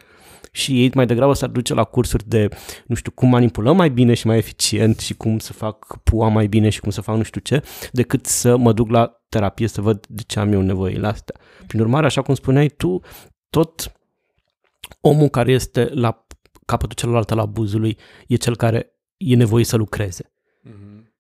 Și ei mai degrabă s-ar duce la cursuri de, nu știu, cum manipulăm mai bine și mai eficient și cum să fac pua mai bine și cum să fac nu știu ce, decât să mă duc la terapie să văd de ce am eu nevoie la astea. Prin urmare, așa cum spuneai tu, tot omul care este la capătul celălalt al abuzului e cel care e nevoie să lucreze.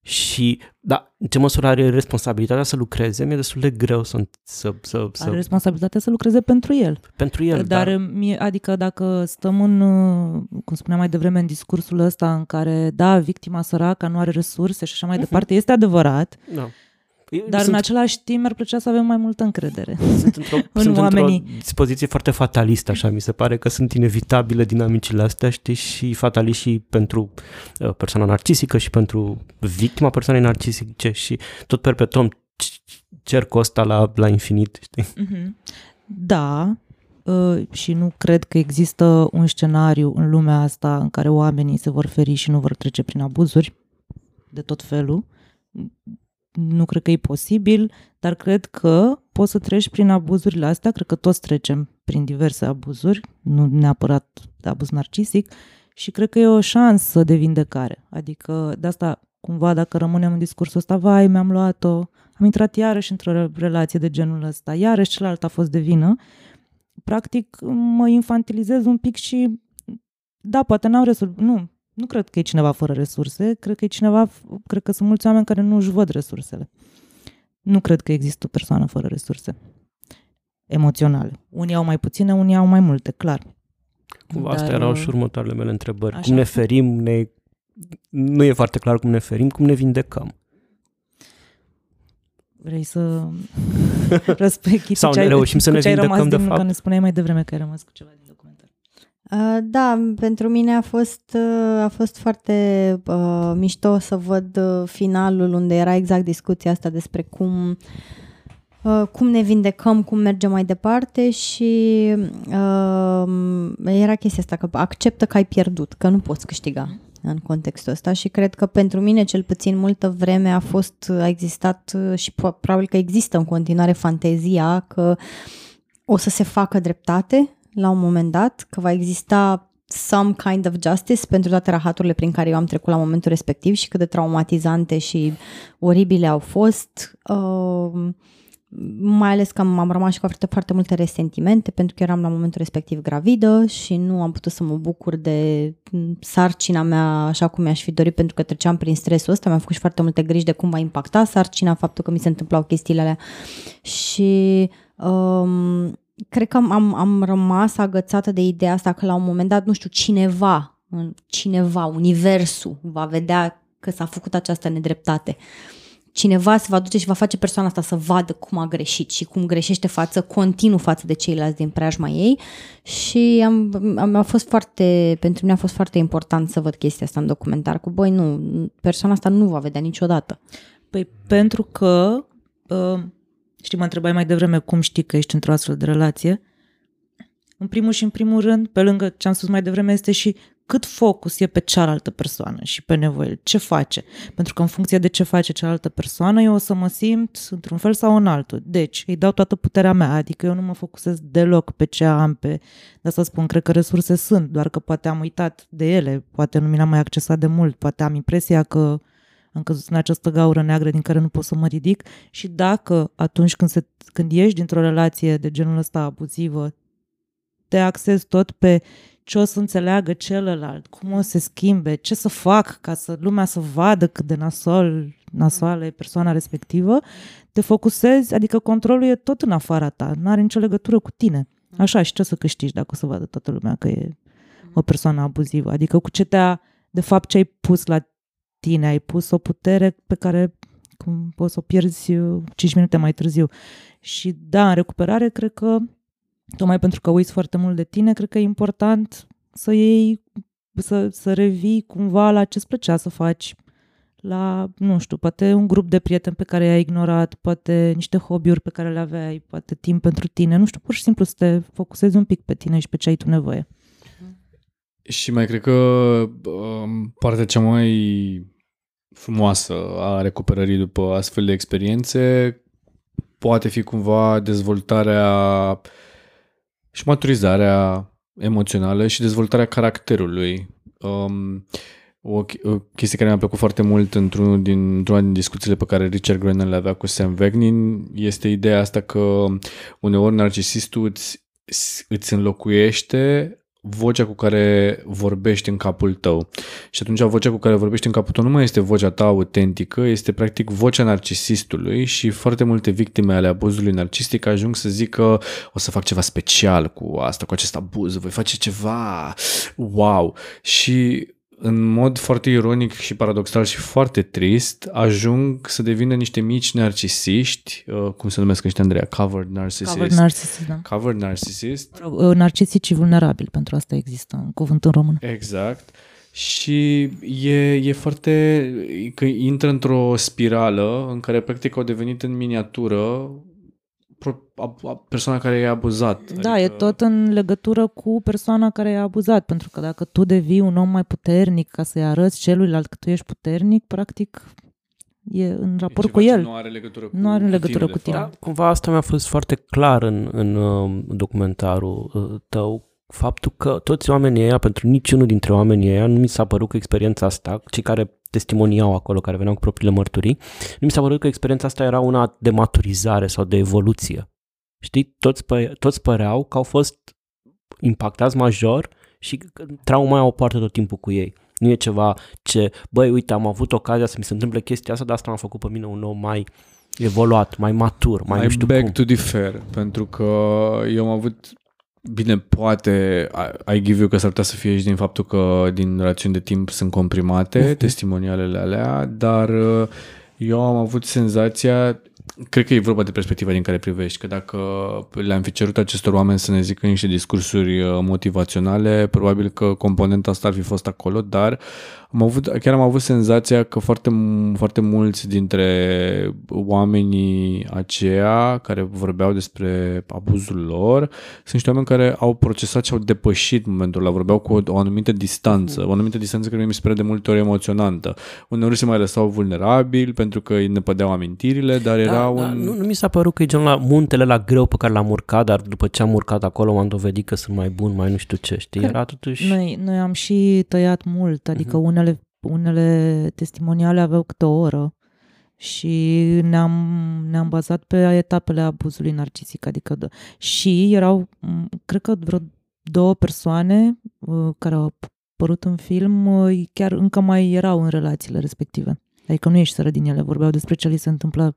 Și, da, în ce măsură are responsabilitatea să lucreze, mi-e destul de greu să, să, să, să Are responsabilitatea să lucreze pentru el. pentru el. Dar, dar, mie, adică dacă stăm în, uh, cum spuneam mai devreme, în discursul ăsta în care, da, victima săracă nu are resurse și așa mai departe, este adevărat, da. Eu dar sunt, în același timp mi-ar plăcea să avem mai multă încredere. sunt într-o, în sunt oamenii. într-o dispoziție foarte fatalistă, așa mi se pare că sunt inevitabile dinamicile astea, știi, și fataliști și pentru uh, persoana narcisică și pentru victima persoanei narcisice și tot perpetuăm c- cercul ăsta la, la infinit, știi? Mhm. Da, uh, și nu cred că există un scenariu în lumea asta în care oamenii se vor feri și nu vor trece prin abuzuri de tot felul. Nu cred că e posibil, dar cred că poți să treci prin abuzurile astea, cred că toți trecem prin diverse abuzuri, nu neapărat de abuz narcisic, și cred că e o șansă de vindecare. Adică de asta, cumva, dacă rămânem în discursul ăsta, vai, mi-am luat-o, am intrat iarăși într-o relație de genul ăsta, iarăși celălalt a fost de vină, practic mă infantilizez un pic și da, poate n-am resurse, nu, nu cred că e cineva fără resurse, cred că e cineva, cred că sunt mulți oameni care nu își văd resursele. Nu cred că există o persoană fără resurse emoționale. Unii au mai puține, unii au mai multe, clar. Cumva Dar, astea erau uh, și următoarele mele întrebări. așa. Cum ne ferim, ne... nu e foarte clar cum ne ferim, cum ne vindecăm. Vrei să răspecti Sau ce ne ai, reușim să cu ne ce ai vindecăm, rămas de din, fapt? Că ne spuneai mai devreme că ai rămas cu ceva din documentar. Uh, Da, pentru mine a fost, uh, a fost foarte uh, mișto să văd uh, finalul unde era exact discuția asta despre cum, uh, cum ne vindecăm, cum mergem mai departe și uh, era chestia asta că acceptă că ai pierdut, că nu poți câștiga în contextul ăsta și cred că pentru mine cel puțin multă vreme a fost, a existat uh, și po- probabil că există în continuare fantezia că o să se facă dreptate la un moment dat, că va exista some kind of justice pentru toate rahaturile prin care eu am trecut la momentul respectiv și cât de traumatizante și oribile au fost. Uh, mai ales că am, am rămas și cu foarte, foarte multe resentimente pentru că eram la momentul respectiv gravidă și nu am putut să mă bucur de m, sarcina mea așa cum mi-aș fi dorit pentru că treceam prin stresul ăsta, mi-am făcut și foarte multe griji de cum va impacta sarcina, faptul că mi se întâmplau chestiile alea și um, cred că am, am, am rămas agățată de ideea asta că la un moment dat, nu știu, cineva, cineva, universul va vedea că s-a făcut această nedreptate. Cineva se va duce și va face persoana asta să vadă cum a greșit și cum greșește față, continuu față de ceilalți din preajma ei și am, am, a fost foarte, pentru mine a fost foarte important să văd chestia asta în documentar cu, băi, nu, persoana asta nu va vedea niciodată. Păi pentru că, uh, știi, mă întrebai mai devreme cum știi că ești într-o astfel de relație. În primul și în primul rând, pe lângă ce am spus mai devreme, este și cât focus e pe cealaltă persoană și pe nevoile, ce face. Pentru că în funcție de ce face cealaltă persoană, eu o să mă simt într-un fel sau în altul. Deci, îi dau toată puterea mea, adică eu nu mă focusez deloc pe ce am, pe... De asta spun, cred că resurse sunt, doar că poate am uitat de ele, poate nu mi le-am mai accesat de mult, poate am impresia că am căzut în această gaură neagră din care nu pot să mă ridic și dacă atunci când, se, când ieși dintr-o relație de genul ăsta abuzivă, te axezi tot pe ce o să înțeleagă celălalt, cum o să se schimbe, ce să fac ca să lumea să vadă cât de nasol, nasoală e persoana respectivă, te focusezi, adică controlul e tot în afara ta, nu are nicio legătură cu tine. Așa, și ce o să câștigi dacă o să vadă toată lumea că e o persoană abuzivă? Adică cu ce te-a, de fapt, ce ai pus la tine, ai pus o putere pe care cum poți să o pierzi 5 minute mai târziu. Și da, în recuperare, cred că tocmai pentru că uiți foarte mult de tine, cred că e important să iei, să, să revii cumva la ce-ți plăcea să faci, la, nu știu, poate un grup de prieteni pe care i-ai ignorat, poate niște hobby-uri pe care le aveai, poate timp pentru tine, nu știu, pur și simplu să te focusezi un pic pe tine și pe ce ai tu nevoie. Și mai cred că um, partea cea mai frumoasă a recuperării după astfel de experiențe poate fi cumva dezvoltarea și maturizarea emoțională și dezvoltarea caracterului. Um, o, o chestie care mi-a plăcut foarte mult într-un din, într-una din discuțiile pe care Richard Grennan le avea cu Sam Vegnin este ideea asta că uneori narcisistul îți, îți înlocuiește vocea cu care vorbești în capul tău. Și atunci vocea cu care vorbești în capul tău nu mai este vocea ta autentică, este practic vocea narcisistului și foarte multe victime ale abuzului narcistic ajung să zică o să fac ceva special cu asta, cu acest abuz, voi face ceva wow. Și în mod foarte ironic și paradoxal și foarte trist, ajung să devină niște mici narcisiști, uh, cum se numesc ăștia, Andreea? Covered narcissist. Covered narcissist, da. Covered narcissist. Uh, narcisici vulnerabili, pentru asta există un cuvânt în român. Exact. Și e, e foarte... că intră într-o spirală în care practic au devenit în miniatură persoana care i-a abuzat. Da, adică... e tot în legătură cu persoana care i-a abuzat, pentru că dacă tu devii un om mai puternic ca să-i arăți celuilalt că tu ești puternic, practic e în raport e cu el. Nu are legătură cu, nu are legătură tine, cu tine. Da, cumva asta mi-a fost foarte clar în, în uh, documentarul uh, tău, faptul că toți oamenii ăia, pentru niciunul dintre oamenii ăia, nu mi s-a părut că experiența asta, cei care testimoniau acolo, care veneau cu propriile mărturii, nu mi s-a părut că experiența asta era una de maturizare sau de evoluție. Știi, toți, pă- toți păreau că au fost impactați major și trauma o poartă tot timpul cu ei. Nu e ceva ce, băi, uite, am avut ocazia să mi se întâmple chestia asta, dar asta m-a făcut pe mine un om mai evoluat, mai matur, mai I nu știu beg cum. to differ, pentru că eu am avut Bine, poate ai give you că s-ar putea să fie și din faptul că din rațiuni de timp sunt comprimate, uh-huh. testimonialele alea, dar uh, eu am avut senzația, cred că e vorba de perspectiva din care privești, că dacă le-am fi cerut acestor oameni să ne zică niște discursuri uh, motivaționale, probabil că componenta asta ar fi fost acolo, dar am avut, chiar am avut senzația că foarte, foarte mulți dintre oamenii aceia care vorbeau despre abuzul lor sunt niște oameni care au procesat și au depășit momentul ăla, vorbeau cu o, o anumită distanță, o anumită distanță care mi se pare de multe ori emoționantă. Uneori se mai lăsau vulnerabili pentru că îi năpădeau amintirile, dar era da, un... Da, nu, nu mi s-a părut că e genul la muntele la greu pe care l-am urcat, dar după ce am urcat acolo m-am dovedit că sunt mai bun, mai nu știu ce, știi? Era totuși... Noi, noi am și tăiat mult, adică uh-huh. Unele, unele testimoniale aveau câte o oră și ne-am, ne-am bazat pe etapele abuzului narcisic, adică de, și erau, cred că vreo două persoane uh, care au apărut în film uh, chiar încă mai erau în relațiile respective. Adică nu ieșiseră din ele, vorbeau despre ce li se întâmplă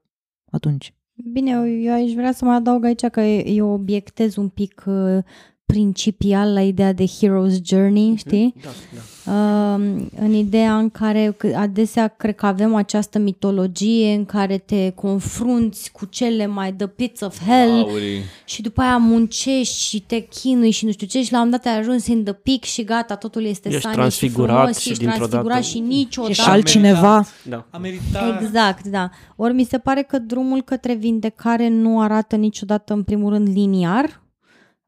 atunci. Bine, eu aș vrea să mai adaug aici că eu obiectez un pic uh, principial la ideea de hero's journey, mhm. știi? Da, da. Uh, în ideea în care adesea cred că avem această mitologie în care te confrunți cu cele mai the pits of hell Aurii. și după aia muncești și te chinui și nu știu ce și la un dat ai ajuns în the peak și gata, totul este ești sani transfigurat și frumos și ești dintr-o transfigurat dată... și niciodată... Și altcineva... Da. A meritat. Exact, da. Ori mi se pare că drumul către vindecare nu arată niciodată în primul rând liniar,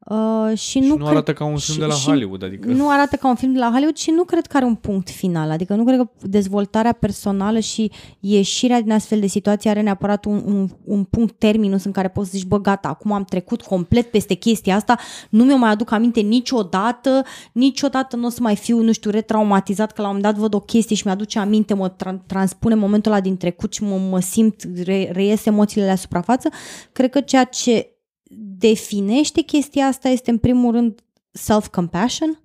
Uh, și, și nu, nu cred, arată ca un film și, de la și Hollywood. Adică... Nu arată ca un film de la Hollywood și nu cred că are un punct final. Adică nu cred că dezvoltarea personală și ieșirea din astfel de situații are neapărat un, un, un punct terminus în care poți să zici, bă, gata, acum am trecut complet peste chestia asta, nu mi-o mai aduc aminte niciodată, niciodată nu o să mai fiu, nu știu, retraumatizat, că la un moment dat văd o chestie și mi-aduce aminte, mă tra- transpune momentul ăla din trecut și mă, mă simt, re, reiese emoțiile la suprafață. Cred că ceea ce definește chestia asta este în primul rând self-compassion,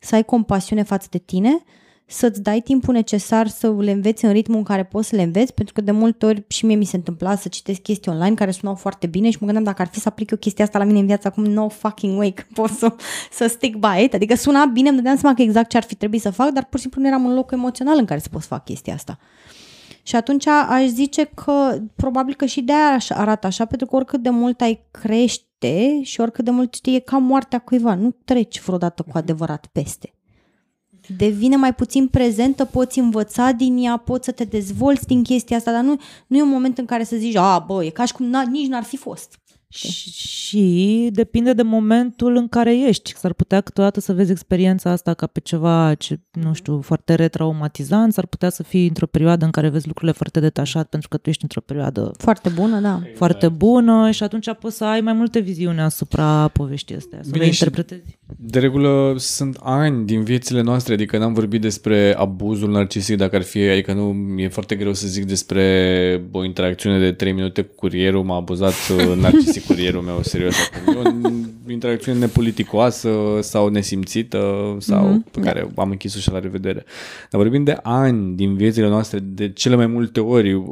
să ai compasiune față de tine, să-ți dai timpul necesar să le înveți în ritmul în care poți să le înveți, pentru că de multe ori și mie mi se întâmpla să citesc chestii online care sunau foarte bine și mă gândeam dacă ar fi să aplic eu chestia asta la mine în viață acum, no fucking way că pot să, să stick by it. Adică suna bine, îmi dădeam seama că exact ce ar fi trebuit să fac, dar pur și simplu nu eram în locul emoțional în care să pot să fac chestia asta. Și atunci aș zice că probabil că și de aia arată așa, pentru că oricât de mult ai crește și oricât de mult știi, e ca moartea cuiva, nu treci vreodată cu adevărat peste. devine mai puțin prezentă, poți învăța din ea, poți să te dezvolți din chestia asta, dar nu, nu e un moment în care să zici, a, bă, e ca și cum n- nici n-ar fi fost. Și, și depinde de momentul în care ești. S-ar putea câteodată să vezi experiența asta ca pe ceva, ce, nu știu, foarte retraumatizant, s-ar putea să fii într-o perioadă în care vezi lucrurile foarte detașat pentru că tu ești într-o perioadă Foarte bună, da. foarte bună și atunci poți să ai mai multe viziuni asupra poveștii astea, să Bine, le și- interpretezi. De regulă sunt ani din viețile noastre, adică n-am vorbit despre abuzul narcisic dacă ar fi, adică nu, e foarte greu să zic despre o interacțiune de 3 minute cu curierul, m-a abuzat uh, narcisic curierul meu, serios acum. E o interacțiune nepoliticoasă sau nesimțită sau Mhm, pe care am închis-o și la revedere. Dar vorbim de ani din viețile noastre, de cele mai multe ori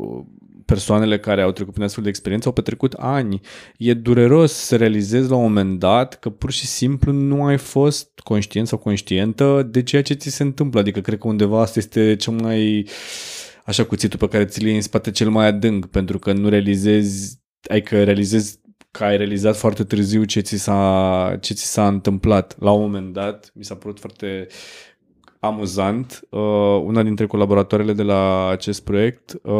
persoanele care au trecut prin astfel de experiență au petrecut ani. E dureros să realizezi la un moment dat că pur și simplu nu ai fost conștient sau conștientă de ceea ce ți se întâmplă. Adică cred că undeva asta este cel mai așa cuțitul pe care ți-l iei în spate cel mai adânc, pentru că nu realizezi, ai că realizezi că ai realizat foarte târziu ce ți s-a, ce ți s-a întâmplat. La un moment dat, mi s-a părut foarte amuzant. Uh, una dintre colaboratoarele de la acest proiect, uh,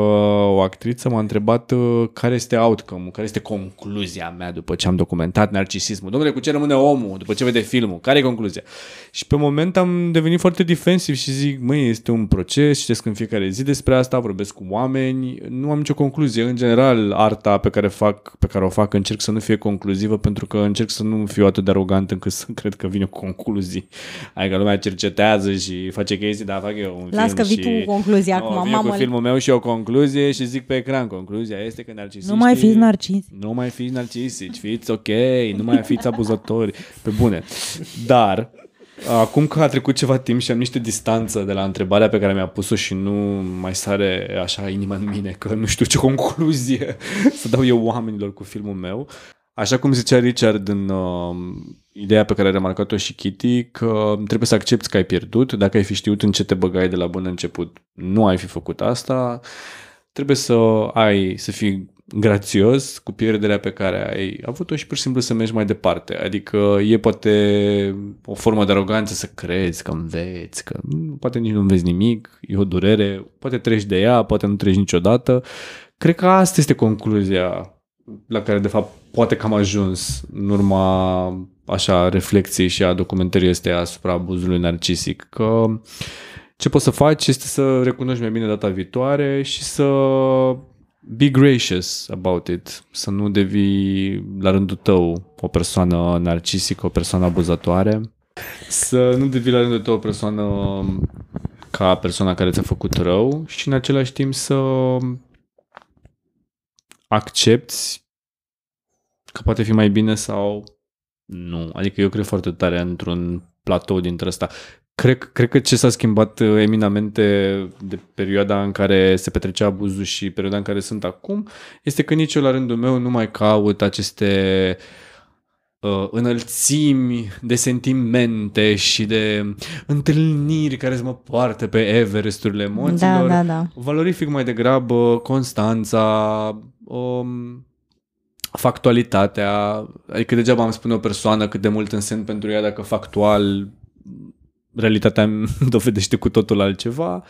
o actriță, m-a întrebat uh, care este outcome care este concluzia mea după ce am documentat narcisismul. Domnule, cu ce rămâne omul după ce vede filmul? Care e concluzia? Și pe moment am devenit foarte defensiv și zic, măi, este un proces, citesc în fiecare zi despre asta, vorbesc cu oameni, nu am nicio concluzie. În general, arta pe care, fac, pe care o fac încerc să nu fie concluzivă pentru că încerc să nu fiu atât de arogant încât să cred că vine cu concluzii. Adică lumea cercetează și face chestii, dar fac eu un Las film că vii și... tu cu concluzia Nu, acum, vin mamă. cu filmul meu și o concluzie și zic pe ecran, concluzia este că narcisiștii... Nu mai fiți narcisi. Nu mai fiți narcisici, fiți ok, nu mai fiți abuzatori, pe bune. Dar, acum că a trecut ceva timp și am niște distanță de la întrebarea pe care mi-a pus-o și nu mai sare așa inima în mine, că nu știu ce concluzie să dau eu oamenilor cu filmul meu, Așa cum zicea Richard în uh, ideea pe care a remarcat-o și Kitty, că trebuie să accepti că ai pierdut, dacă ai fi știut în ce te băgai de la bun început, nu ai fi făcut asta, trebuie să ai, să fii grațios cu pierderea pe care ai avut-o și pur și simplu să mergi mai departe. Adică e poate o formă de aroganță să crezi că înveți, că poate nici nu înveți nimic, e o durere, poate treci de ea, poate nu treci niciodată. Cred că asta este concluzia la care de fapt poate că am ajuns în urma așa reflexiei și a documentării este asupra abuzului narcisic, că ce poți să faci este să recunoști mai bine data viitoare și să be gracious about it, să nu devii la rândul tău o persoană narcisică, o persoană abuzatoare, să nu devii la rândul tău o persoană ca persoana care ți-a făcut rău și în același timp să accepti că poate fi mai bine sau nu. Adică eu cred foarte tare într-un platou dintre ăsta. Cred, cred că ce s-a schimbat eminamente de perioada în care se petrecea abuzul și perioada în care sunt acum este că nici eu la rândul meu nu mai caut aceste uh, înălțimi de sentimente și de întâlniri care să mă poartă pe Everesturile Da, emoțiilor. da, da. Valorific mai degrabă constanța, um, factualitatea, adică degeaba am spune o persoană cât de mult însemn pentru ea dacă factual realitatea îmi dovedește cu totul altceva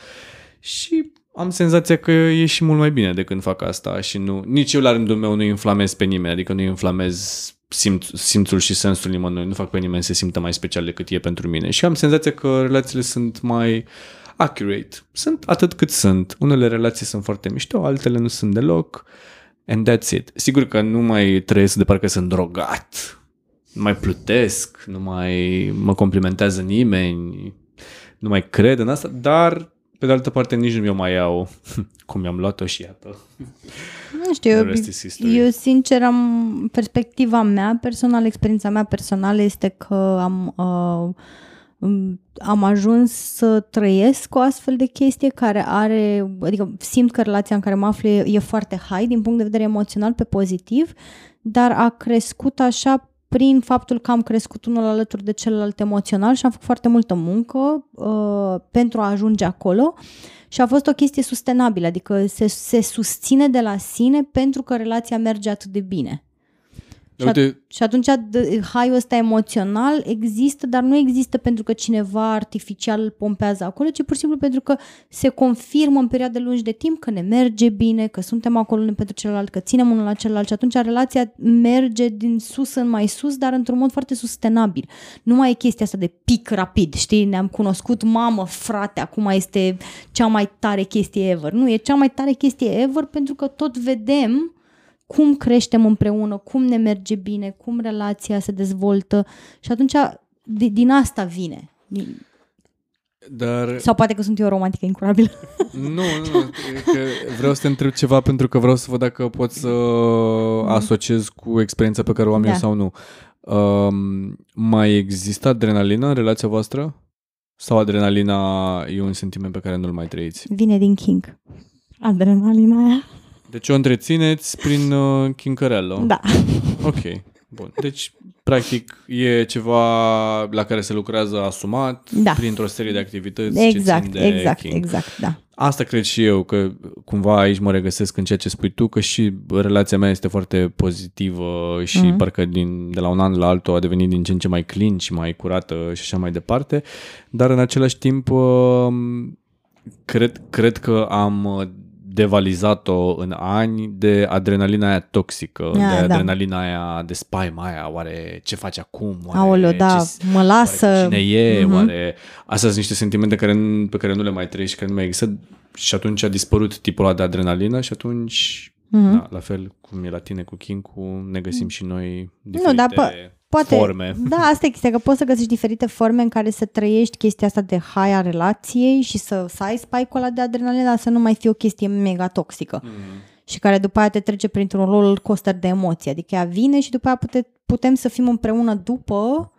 și am senzația că e și mult mai bine de când fac asta și nu, nici eu la rândul meu nu inflamez pe nimeni, adică nu inflamez simț, simțul și sensul nimănui, nu fac pe nimeni să se simtă mai special decât e pentru mine și am senzația că relațiile sunt mai accurate. Sunt atât cât sunt. Unele relații sunt foarte mișto, altele nu sunt deloc. And that's it. Sigur că nu mai trăiesc de parcă sunt drogat. Nu mai plutesc, nu mai mă complimentează nimeni, nu mai cred în asta, dar pe de altă parte nici nu mi-o mai iau cum mi-am luat-o și iată. Nu știu, The eu, rest is history. eu sincer am, perspectiva mea personală, experiența mea personală este că am, uh, um, am ajuns să trăiesc o astfel de chestie care are, adică simt că relația în care mă aflu e, e foarte high din punct de vedere emoțional pe pozitiv, dar a crescut așa prin faptul că am crescut unul alături de celălalt emoțional și am făcut foarte multă muncă uh, pentru a ajunge acolo și a fost o chestie sustenabilă, adică se, se susține de la sine pentru că relația merge atât de bine. Și, at- Uite, și atunci d- high-ul ăsta emoțional există, dar nu există pentru că cineva artificial îl pompează acolo, ci pur și simplu pentru că se confirmă în perioade lungi de timp că ne merge bine, că suntem acolo unul pentru celălalt, că ținem unul la celălalt și atunci relația merge din sus în mai sus, dar într-un mod foarte sustenabil. Nu mai e chestia asta de pic rapid, știi? Ne-am cunoscut, mamă, frate, acum este cea mai tare chestie ever. Nu, e cea mai tare chestie ever pentru că tot vedem cum creștem împreună, cum ne merge bine, cum relația se dezvoltă și atunci di- din asta vine. Din- dar Sau poate că sunt eu romantică incurabilă. Nu, nu, e că vreau să te întreb ceva pentru că vreau să văd dacă pot să asociez cu experiența pe care o am Da. eu sau nu. Um, mai există adrenalină în relația voastră? Sau adrenalina e un sentiment pe care nu-l mai trăiți? Vine din King. Adrenalina aia. Deci o întrețineți prin uh, chincărelă. Da. Ok, bun. Deci, practic, e ceva la care se lucrează asumat Da. printr-o serie de activități ce Exact, țin de exact, kink. exact, da. Asta cred și eu, că cumva aici mă regăsesc în ceea ce spui tu, că și relația mea este foarte pozitivă și Mhm. mm-hmm. parcă din, de la un an la altul a devenit din ce în ce mai clean și mai curată și așa mai departe, dar în același timp uh, cred, cred că am uh, devalizat-o în ani de adrenalina aia toxică, Da, de da. adrenalina aia de spaima aia, oare ce faci acum? Oare Aoleo, da, ce, mă lasă. Oare cu cine e? Mhm. Mm-hmm. Oare... Astea sunt niște sentimente care, nu- pe care nu le mai trăiești, care nu mai există și atunci a dispărut tipul ăla de adrenalină și atunci, Mhm. da, la fel cum e la tine cu Kincu, ne găsim și noi diferite dar po- Poate, forme. Da, asta e chestia, că poți să găsești diferite forme în care să trăiești chestia asta de high a relației și să, să ai spike-ul ăla de adrenalină, dar să nu mai fie o chestie mega toxică. Mm. Și care după aia te trece printr-un roller coaster de emoții. Adică ea vine și după aia pute, putem să fim împreună după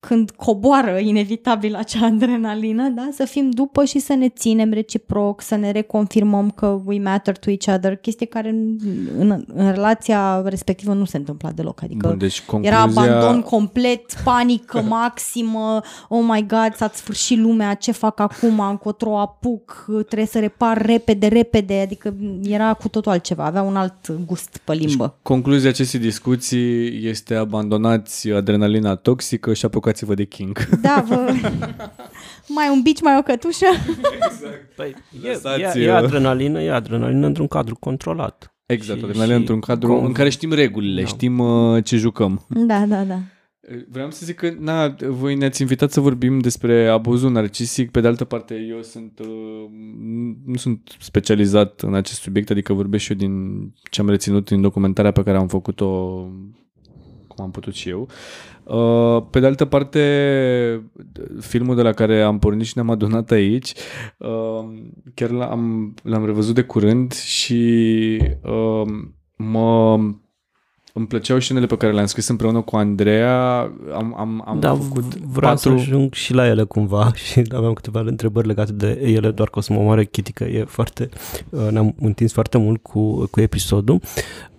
când coboară inevitabil acea adrenalină, da? să fim după și să ne ținem reciproc, să ne reconfirmăm că we matter to each other, chestie care în, în, în relația respectivă nu se întâmpla deloc. Adică Bun, deci concluzia... era abandon complet, panică maximă, oh my god, s-a sfârșit lumea, ce fac acum, încotro apuc, trebuie să repar repede, repede, adică era cu totul altceva, avea un alt gust pe limbă. Concluzia acestei discuții este abandonați adrenalina toxică și apucați-vă de King. Da, vă... mai un bici, mai o cătușă. Păi, e, Lăsați, e, e uh, adrenalină, e adrenalină într-un cadru controlat. Exact, Și- adrenalina și într-un cadru con- în care știm regulile, Da. știm uh, ce jucăm. Da, da, da. Vreau să zic că, na, voi ne-ați invitat să vorbim despre abuzul narcisic, pe de altă parte eu sunt, uh, nu sunt specializat în acest subiect, adică vorbesc și eu din ce am reținut din documentarea pe care am făcut-o cum am putut și eu. Uh, Pe de altă parte, filmul de la care am pornit și ne-am adunat aici, uh, chiar l-am, l-am revăzut de curând și uh, mă îmi plăceau scenele pe care le-am scris împreună cu Andreea. Am, am, am da, făcut vreau patru... să ajung și la ele cumva și aveam câteva întrebări legate de ele, doar că o să mă omoare Kitty, că e foarte, uh, ne-am întins foarte mult cu, cu episodul.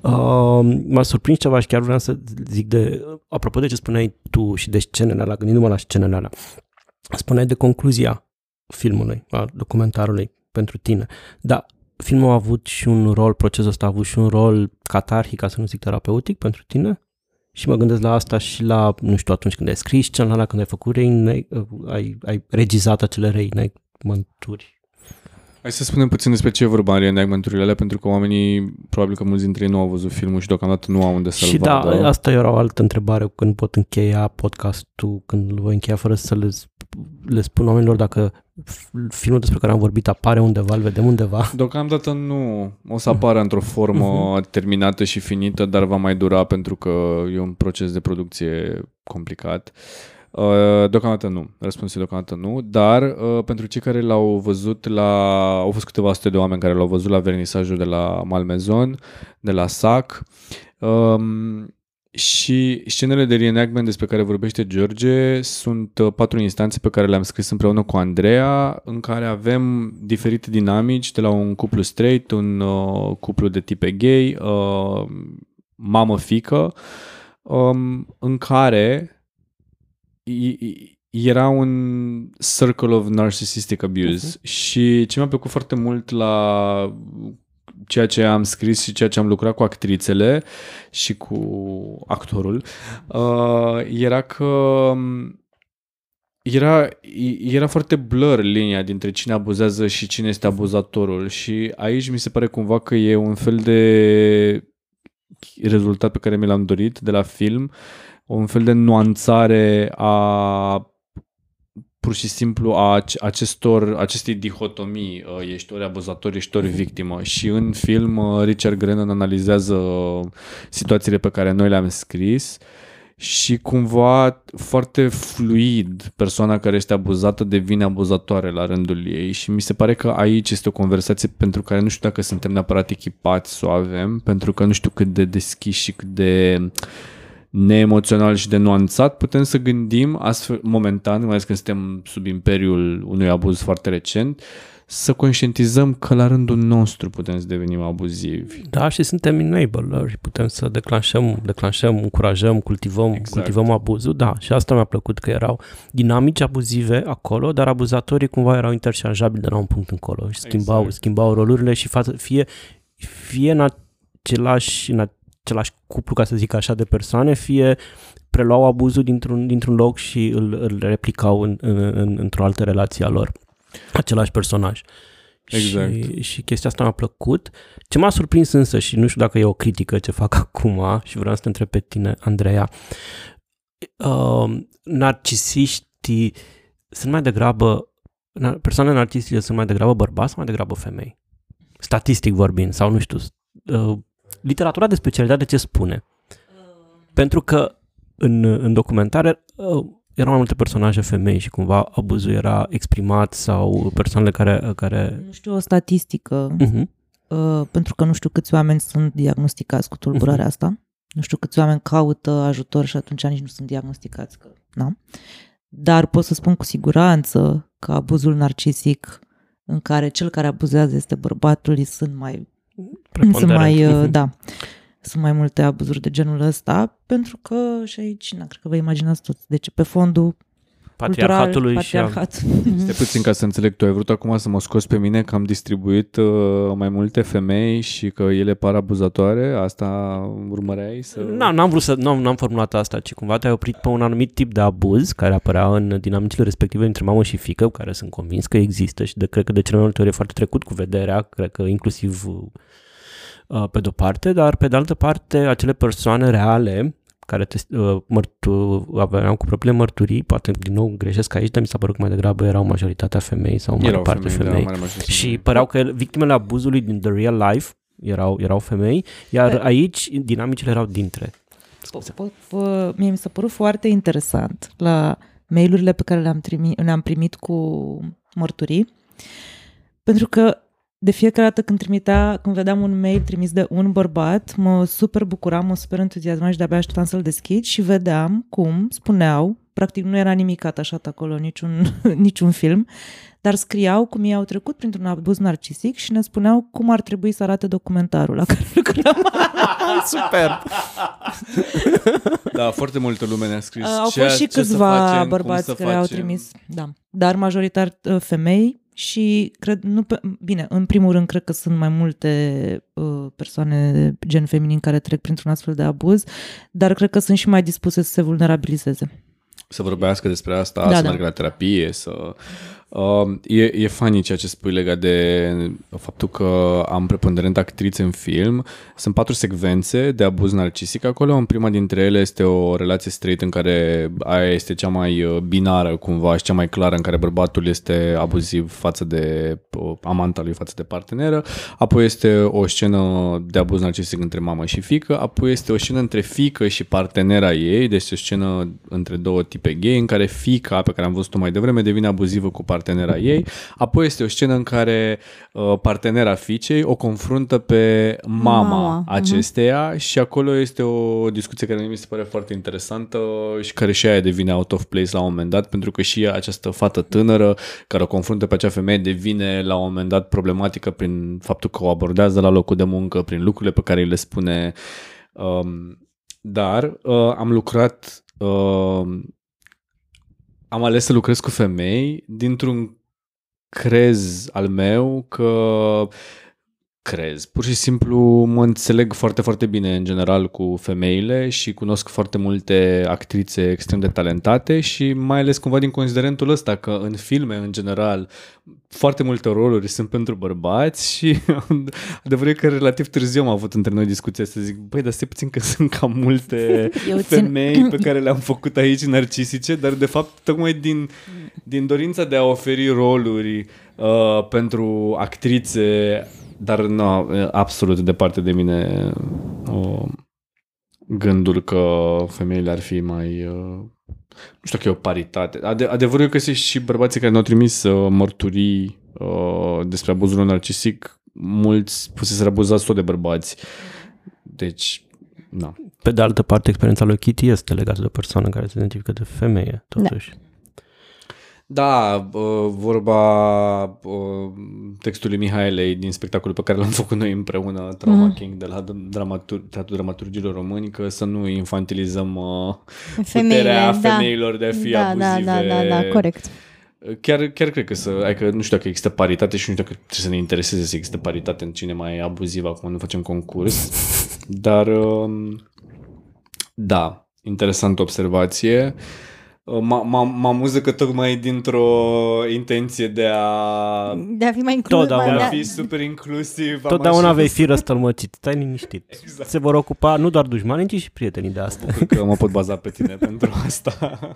Uh, m-a surprins ceva și chiar vreau să zic de, apropo de ce spuneai tu și de scenele alea, gândindu-mă la scenele alea, spuneai de concluzia filmului, a documentarului pentru tine, dar filmul a avut și un rol, procesul ăsta a avut și un rol catarhic, ca să nu zic terapeutic pentru tine? Și mă gândesc la asta și la, nu știu, atunci când ai scris scenele alea, când ai făcut rei, ai, ai regizat acele reenactmenturi. Hai să spunem puțin despre ce e vorba în reenactmenturile alea, pentru că oamenii, probabil că mulți dintre ei nu au văzut filmul și deocamdată nu au unde să-l Și da, vadă. asta era o altă întrebare, când pot încheia podcastul, când îl voi încheia fără să le, sp- le spun oamenilor dacă f- filmul despre care am vorbit apare undeva, îl vedem undeva. Deocamdată nu. O să apară într-o formă terminată și finită, dar va mai dura pentru că e un proces de producție complicat. Uh, Deocamdată nu. Răspunsul e deocamdată nu, dar uh, pentru cei care l-au văzut la... Au fost câteva sute de oameni care l-au văzut la vernisajul de la Malmezon, de la SAC. Um, și scenele de reenactment despre care vorbește George sunt uh, patru instanțe pe care le-am scris împreună cu Andreea, în care avem diferite dinamici de la un cuplu straight, un uh, cuplu de tipe gay, uh, mamă-fică, um, în care i- i- era un circle of narcissistic abuse uh-huh. și ce mi-a plăcut foarte mult la ceea ce am scris și ceea ce am lucrat cu actrițele și cu actorul uh, era că um, era, era foarte blur linia dintre cine abuzează și cine este abuzatorul și aici mi se pare cumva că e un fel de rezultat pe care mi l-am dorit de la film, un fel de nuanțare a pur și simplu a acestor, acestei dihotomii, uh, ești ori abuzator, ești ori victimă. Și în film uh, Richard Grennan analizează situațiile pe care noi le-am scris și cumva foarte fluid persoana care este abuzată devine abuzatoare la rândul ei și mi se pare că aici este o conversație pentru care nu știu dacă suntem neapărat echipați să o avem, pentru că nu știu cât de deschis și cât de uh, neemoțional și de nuanțat, putem să gândim astfel, momentan, mai ales când suntem sub imperiul unui abuz foarte recent, să conștientizăm că la rândul nostru putem să devenim abuzivi. Da, și suntem enabler putem să declanșăm, declanșăm, încurajăm, cultivăm, exact. cultivăm abuzul. Da, și asta mi-a plăcut că erau dinamici abuzive acolo, dar abuzatorii cumva erau interșanjabili de la un punct încolo și schimbau, exact. schimbau rolurile și față, fie, fie în același, în același cuplu, ca să zic așa, de persoane, fie preluau abuzul dintr-un, dintr-un loc și îl, îl replicau în, în, în, într-o altă relație a lor. Același personaj. Exact. Și, și chestia asta mi-a plăcut. Ce m-a surprins însă, și nu știu dacă e o critică ce fac acum, și vreau să te întreb pe tine, Andreea, uh, narcisiștii sunt mai degrabă, persoanele narcisice sunt mai degrabă bărbați sau mai degrabă femei? Statistic vorbind, sau nu știu, uh, literatura de specialitate ce spune? Pentru că în, în documentare uh, erau mai multe personaje femei și cumva abuzul era exprimat sau persoanele care... care... Nu știu o statistică, uh-huh. uh, pentru că nu știu câți oameni sunt diagnosticați cu tulburarea uh-huh. asta. Nu știu câți oameni caută ajutor și atunci nici nu sunt diagnosticați. Că, na? Dar pot să spun cu siguranță că abuzul narcisic în care cel care abuzează este bărbatul, sunt mai sunt mai, uh, da, sunt mai multe abuzuri de genul ăsta, pentru că și aici, na, cred că vă imaginați toți, deci pe fondul patriarhatului patriarhat. și Este puțin ca să înțeleg, tu ai vrut acum să mă scoți pe mine că am distribuit uh, mai multe femei și că ele par abuzatoare? Asta urmăreai să... Nu, n-am vrut să, nu am formulat asta, ci cumva te-ai oprit pe un anumit tip de abuz care apărea în dinamicile respective între mamă și fică, care sunt convins că există și de, cred că de cele mai multe ori e foarte trecut cu vederea, cred că inclusiv uh, pe de-o parte, dar pe de altă parte acele persoane reale care te, uh, mărtu, aveam cu propriile mărturii, poate din nou greșesc aici, dar mi s-a părut că mai degrabă erau majoritatea femei sau mai parte femei. femei. Da, mare și păreau că victimele abuzului din the real life erau, erau femei, iar Pe... aici dinamicile erau dintre. Mie mi s-a părut foarte interesant la mailurile pe care le-am, trimi, le-am primit cu mărturii, pentru că de fiecare dată când trimitea, când vedeam un mail trimis de un bărbat, mă super bucuram, mă super entuziasmam și de-abia așteptam să-l deschid și vedeam cum spuneau, practic nu era nimic atașat acolo, niciun, niciun film, dar scriau cum ei au trecut printr-un abuz narcisic și ne spuneau cum ar trebui să arate documentarul la care lucrăm. Super! da, foarte multă lume ne-a scris. Uh, au fost și câțiva facem, bărbați care facem. au trimis, da, dar majoritar uh, femei și cred, nu pe, bine, în primul rând cred că sunt mai multe uh, persoane gen feminin care trec printr-un astfel de abuz, dar cred că sunt și mai dispuse să se vulnerabilizeze. Să vorbească despre asta, da, să da. meargă la terapie, să Uh, e, e funny ceea ce spui legat de faptul că am preponderent actrițe în film. Sunt patru secvențe de abuz narcisic acolo. În prima dintre ele este o relație straight în care aia este cea mai uh, binară cumva și cea mai clară în care bărbatul este abuziv față de uh, amanta lui, față de parteneră. Apoi este o scenă de abuz narcisic între mamă și fică. Apoi este o scenă între fică și partenera ei, deci o scenă între două tipe gay în care fica pe care am văzut-o mai devreme devine abuzivă cu partenera partenera ei. Apoi este o scenă în care uh, partenera fiicei o confruntă pe mama, mama. Mhm. acesteia uh-huh. și acolo este o discuție care mi se pare foarte interesantă și care și aia devine out of place la un moment dat, pentru că și această fată tânără care o confruntă pe acea femeie devine la un moment dat problematică prin faptul că o abordează la locul de muncă, prin lucrurile pe care îi le spune. Um, dar uh, am lucrat uh, am ales să lucrez cu femei dintr-un crez al meu că crez. Pur și simplu mă înțeleg foarte, foarte bine în general cu femeile și cunosc foarte multe actrițe extrem de talentate și mai ales cumva din considerentul ăsta că în filme în general foarte multe roluri sunt pentru bărbați și adevărul e că relativ târziu am avut între noi discuția să zic, băi, dar stai puțin că sunt cam multe Eu țin- femei pe care le-am făcut aici narcisice, dar de fapt tocmai din, din dorința de a oferi roluri uh, pentru actrițe, dar nu, absolut departe de mine uh, gândul că femeile ar fi mai... Uh, nu știu că e o paritate. Ade- adevărul e că sunt și bărbații care ne-au trimis uh, mărturii uh, despre abuzul narcisic. Mulți fuseseră abuzați tot de bărbați. Deci, na. Pe de altă parte, experiența lui Kitty este legată de o persoană care se identifică de femeie, totuși. Da, uh, vorba uh, textului Mihaelei din spectacolul pe care l-am făcut noi împreună, Trauma Mhm. King, de la dramatur- Teatrul Dramaturgilor Români, că să nu infantilizăm uh, Femeile, puterea da. femeilor de a fi da, da, abuzive. da, da, da, corect. Chiar, chiar cred că să, adică nu știu dacă există paritate și nu știu dacă trebuie să ne intereseze să există paritate în cine mai e abuziv acum, nu facem concurs. Dar, um, da, interesantă observație. Uh, Mă mă- mă amuză că tocmai dintr-o intenție de a, De a fi mai inclus. Totdeauna. de mai- a da. fi super inclusiv. am Totdeauna așa- vei fi răstălmăcit, stai liniștit. Exact. Se vor ocupa nu doar dușmanii, ci și prietenii de asta. Cred că mă pot baza pe tine pentru asta.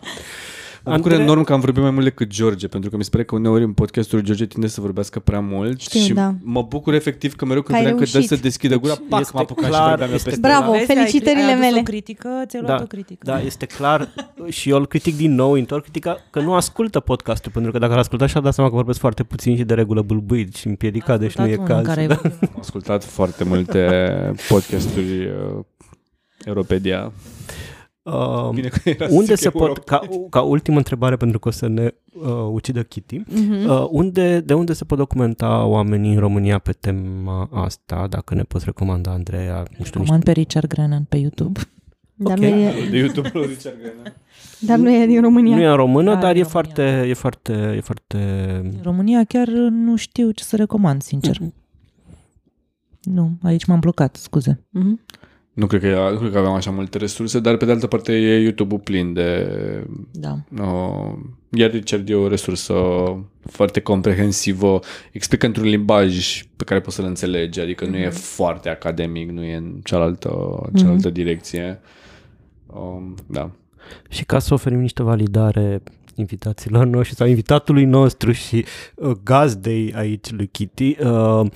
Mă bucur Andrei- enorm că am vorbit mai mult decât George, pentru că mi se pare că uneori în podcastul George tinde să vorbească prea mult Știu, și da. mă bucur efectiv că mereu când Că ai vedeam că dă reușit. să deschidă gura, pac, Este mă apucam și clar, vorbeam eu este peste Bravo, Vezi, ai- felicitările ai adus mele. o critică, ți-ai luat Da, o critică. da, este clar și eu îl critic din nou, întorc critica că nu ascultă podcastul, pentru că dacă l asculta și-a dat seama că vorbesc foarte puțin și de regulă bâlbâit și împiedicat, deci nu e Ascultat unul caz. Care da. ai Am ascultat foarte multe podcasturi uh, Europedia. Uh, Bine că era să unde zic se pot, Europa. ca, ca ultimă întrebare, pentru că o să ne uh, ucidă Kitty, Mhm. uh, unde, de unde se pot documenta oamenii în România pe tema asta, dacă ne poți recomanda, Andreea, nu știu, niște Recomand pe Richard Grennan pe YouTube. Dar, ok. nu e, De YouTube lui Richard Grennan. dar nu e din România. Nu e în română, Da, dar în e România. foarte, e foarte, e foarte... În România chiar nu știu ce să recomand, sincer. Nu, aici m-am blocat, scuze. Mhm. Nu cred, că, nu cred că aveam așa multe resurse, dar pe de altă parte e YouTube-ul plin de... Da. Uh, iar Richard e o resursă foarte comprehensivă, explică într-un limbaj pe care poți să-l înțelegi, adică nu e foarte academic, nu e în cealaltă, cealaltă direcție. Um, da. Și ca să oferim niște validare invitațiilor noștri sau invitatului nostru și uh, gazdei aici lui Kitty, uh, uh,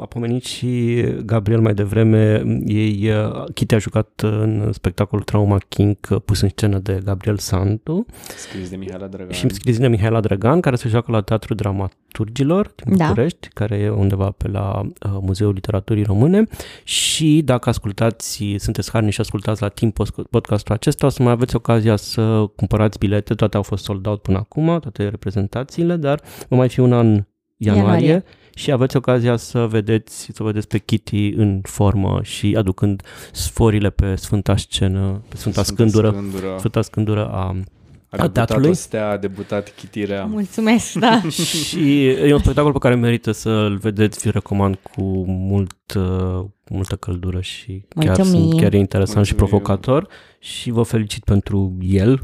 a pomenit și Gabriel mai devreme, ei, uh, Kitty a jucat în spectacolul Trauma King uh, pus în scenă de Gabriel Sandu Scris de Mihaela Drăgan. și scris de Mihaela Drăgan, care se joacă la Teatrul Dramaturgilor din Da. București, care e undeva pe la uh, Muzeul Literaturii Române și dacă ascultați, sunteți harni și ascultați la timp post- podcastul acesta, o să mai aveți ocazia să cumpărați bilete, toate au fost sold out până acum, toate reprezentațiile, dar va mai fi una în ianuarie, Ianuarie. Ianuarie. și aveți ocazia să vedeți, să vedeți pe Kitty în formă și aducând sforile pe Sfânta Scenă, pe Sfânta Scândură, Scândură. Sfânta Scândură a A debutat teatrului. o stea, a debutat chitirea. Mulțumesc, da. și e un spectacol pe care merită să-l vedeți, vi recomand cu mult, uh, multă căldură și chiar, Mulțumim. sunt, chiar e interesant și Mulțumim. provocator și vă felicit pentru el.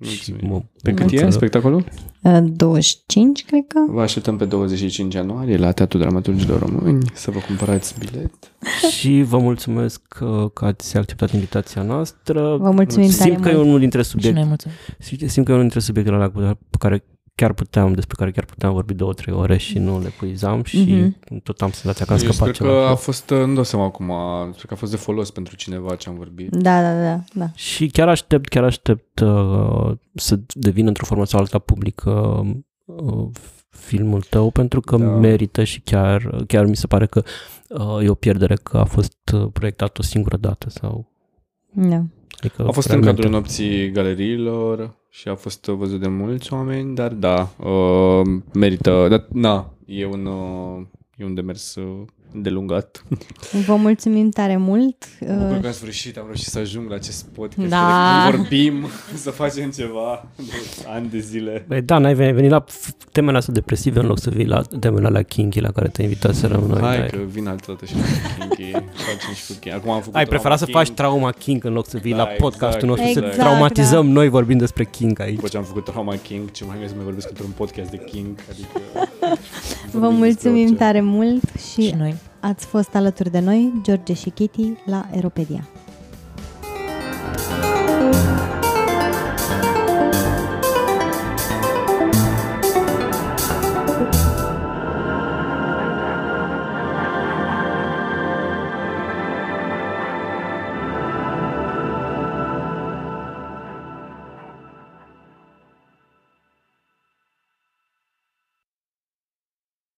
Și Mulțumim. mă Pe cât Mulțumesc. e spectacolul? Uh, 25, cred că. Vă așteptăm pe 25 ianuarie la Teatrul Dramaturgilor Români să vă cumpărați bilet. și vă mulțumesc că, că ați acceptat invitația noastră. Vă mulțumim tare Simt că e mult. unul dintre Și noi subiecte, mulțumim. simt că e unul dintre subiectele alea pe care chiar puteam, despre care chiar puteam vorbi două, trei ore și nu le puizam și Mhm. tot am senzația că am Eu scăpat sper ceva. că a fost, nu dau seama acum, sper că a fost de folos pentru cineva ce am vorbit. Da, da, da, da. Și chiar aștept, chiar aștept uh, să devină într-o formă sau alta publică uh, filmul tău pentru că Da. da. merită și chiar, chiar mi se pare că uh, e o pierdere că a fost uh, proiectat o singură dată sau da. Adică A fost în realmente- cadrul nopții galeriilor și a fost văzut de mulți oameni, dar da, uh, merită, dar na, e un, uh, e un demers uh, delungat. Vă mulțumim tare mult. Mă bucur Uh, că în sfârșit am reușit să ajung la acest podcast. Da. Da. Vorbim, să facem ceva de ani de zile. Băi, da, n-ai venit, venit la f- temele astea depresive în loc să vii la temele alea kinky la care te invita să rămâi. Hai Hai, că vin altă dată și cu Kinky. Facem și cu Kinky. Acum am făcut Ai preferat să trauma faci trauma king în loc să vii Da, la podcastul exact, nostru exact. să traumatizăm noi vorbind despre king aici. După ce am făcut Trauma King, ce mai bine să mai vorbesc într-un podcast de King. Adică Vă vorbim despre mulțumim orice. tare mult și Și noi. Ați fost alături de noi, George și Kitty, la Aeropedia.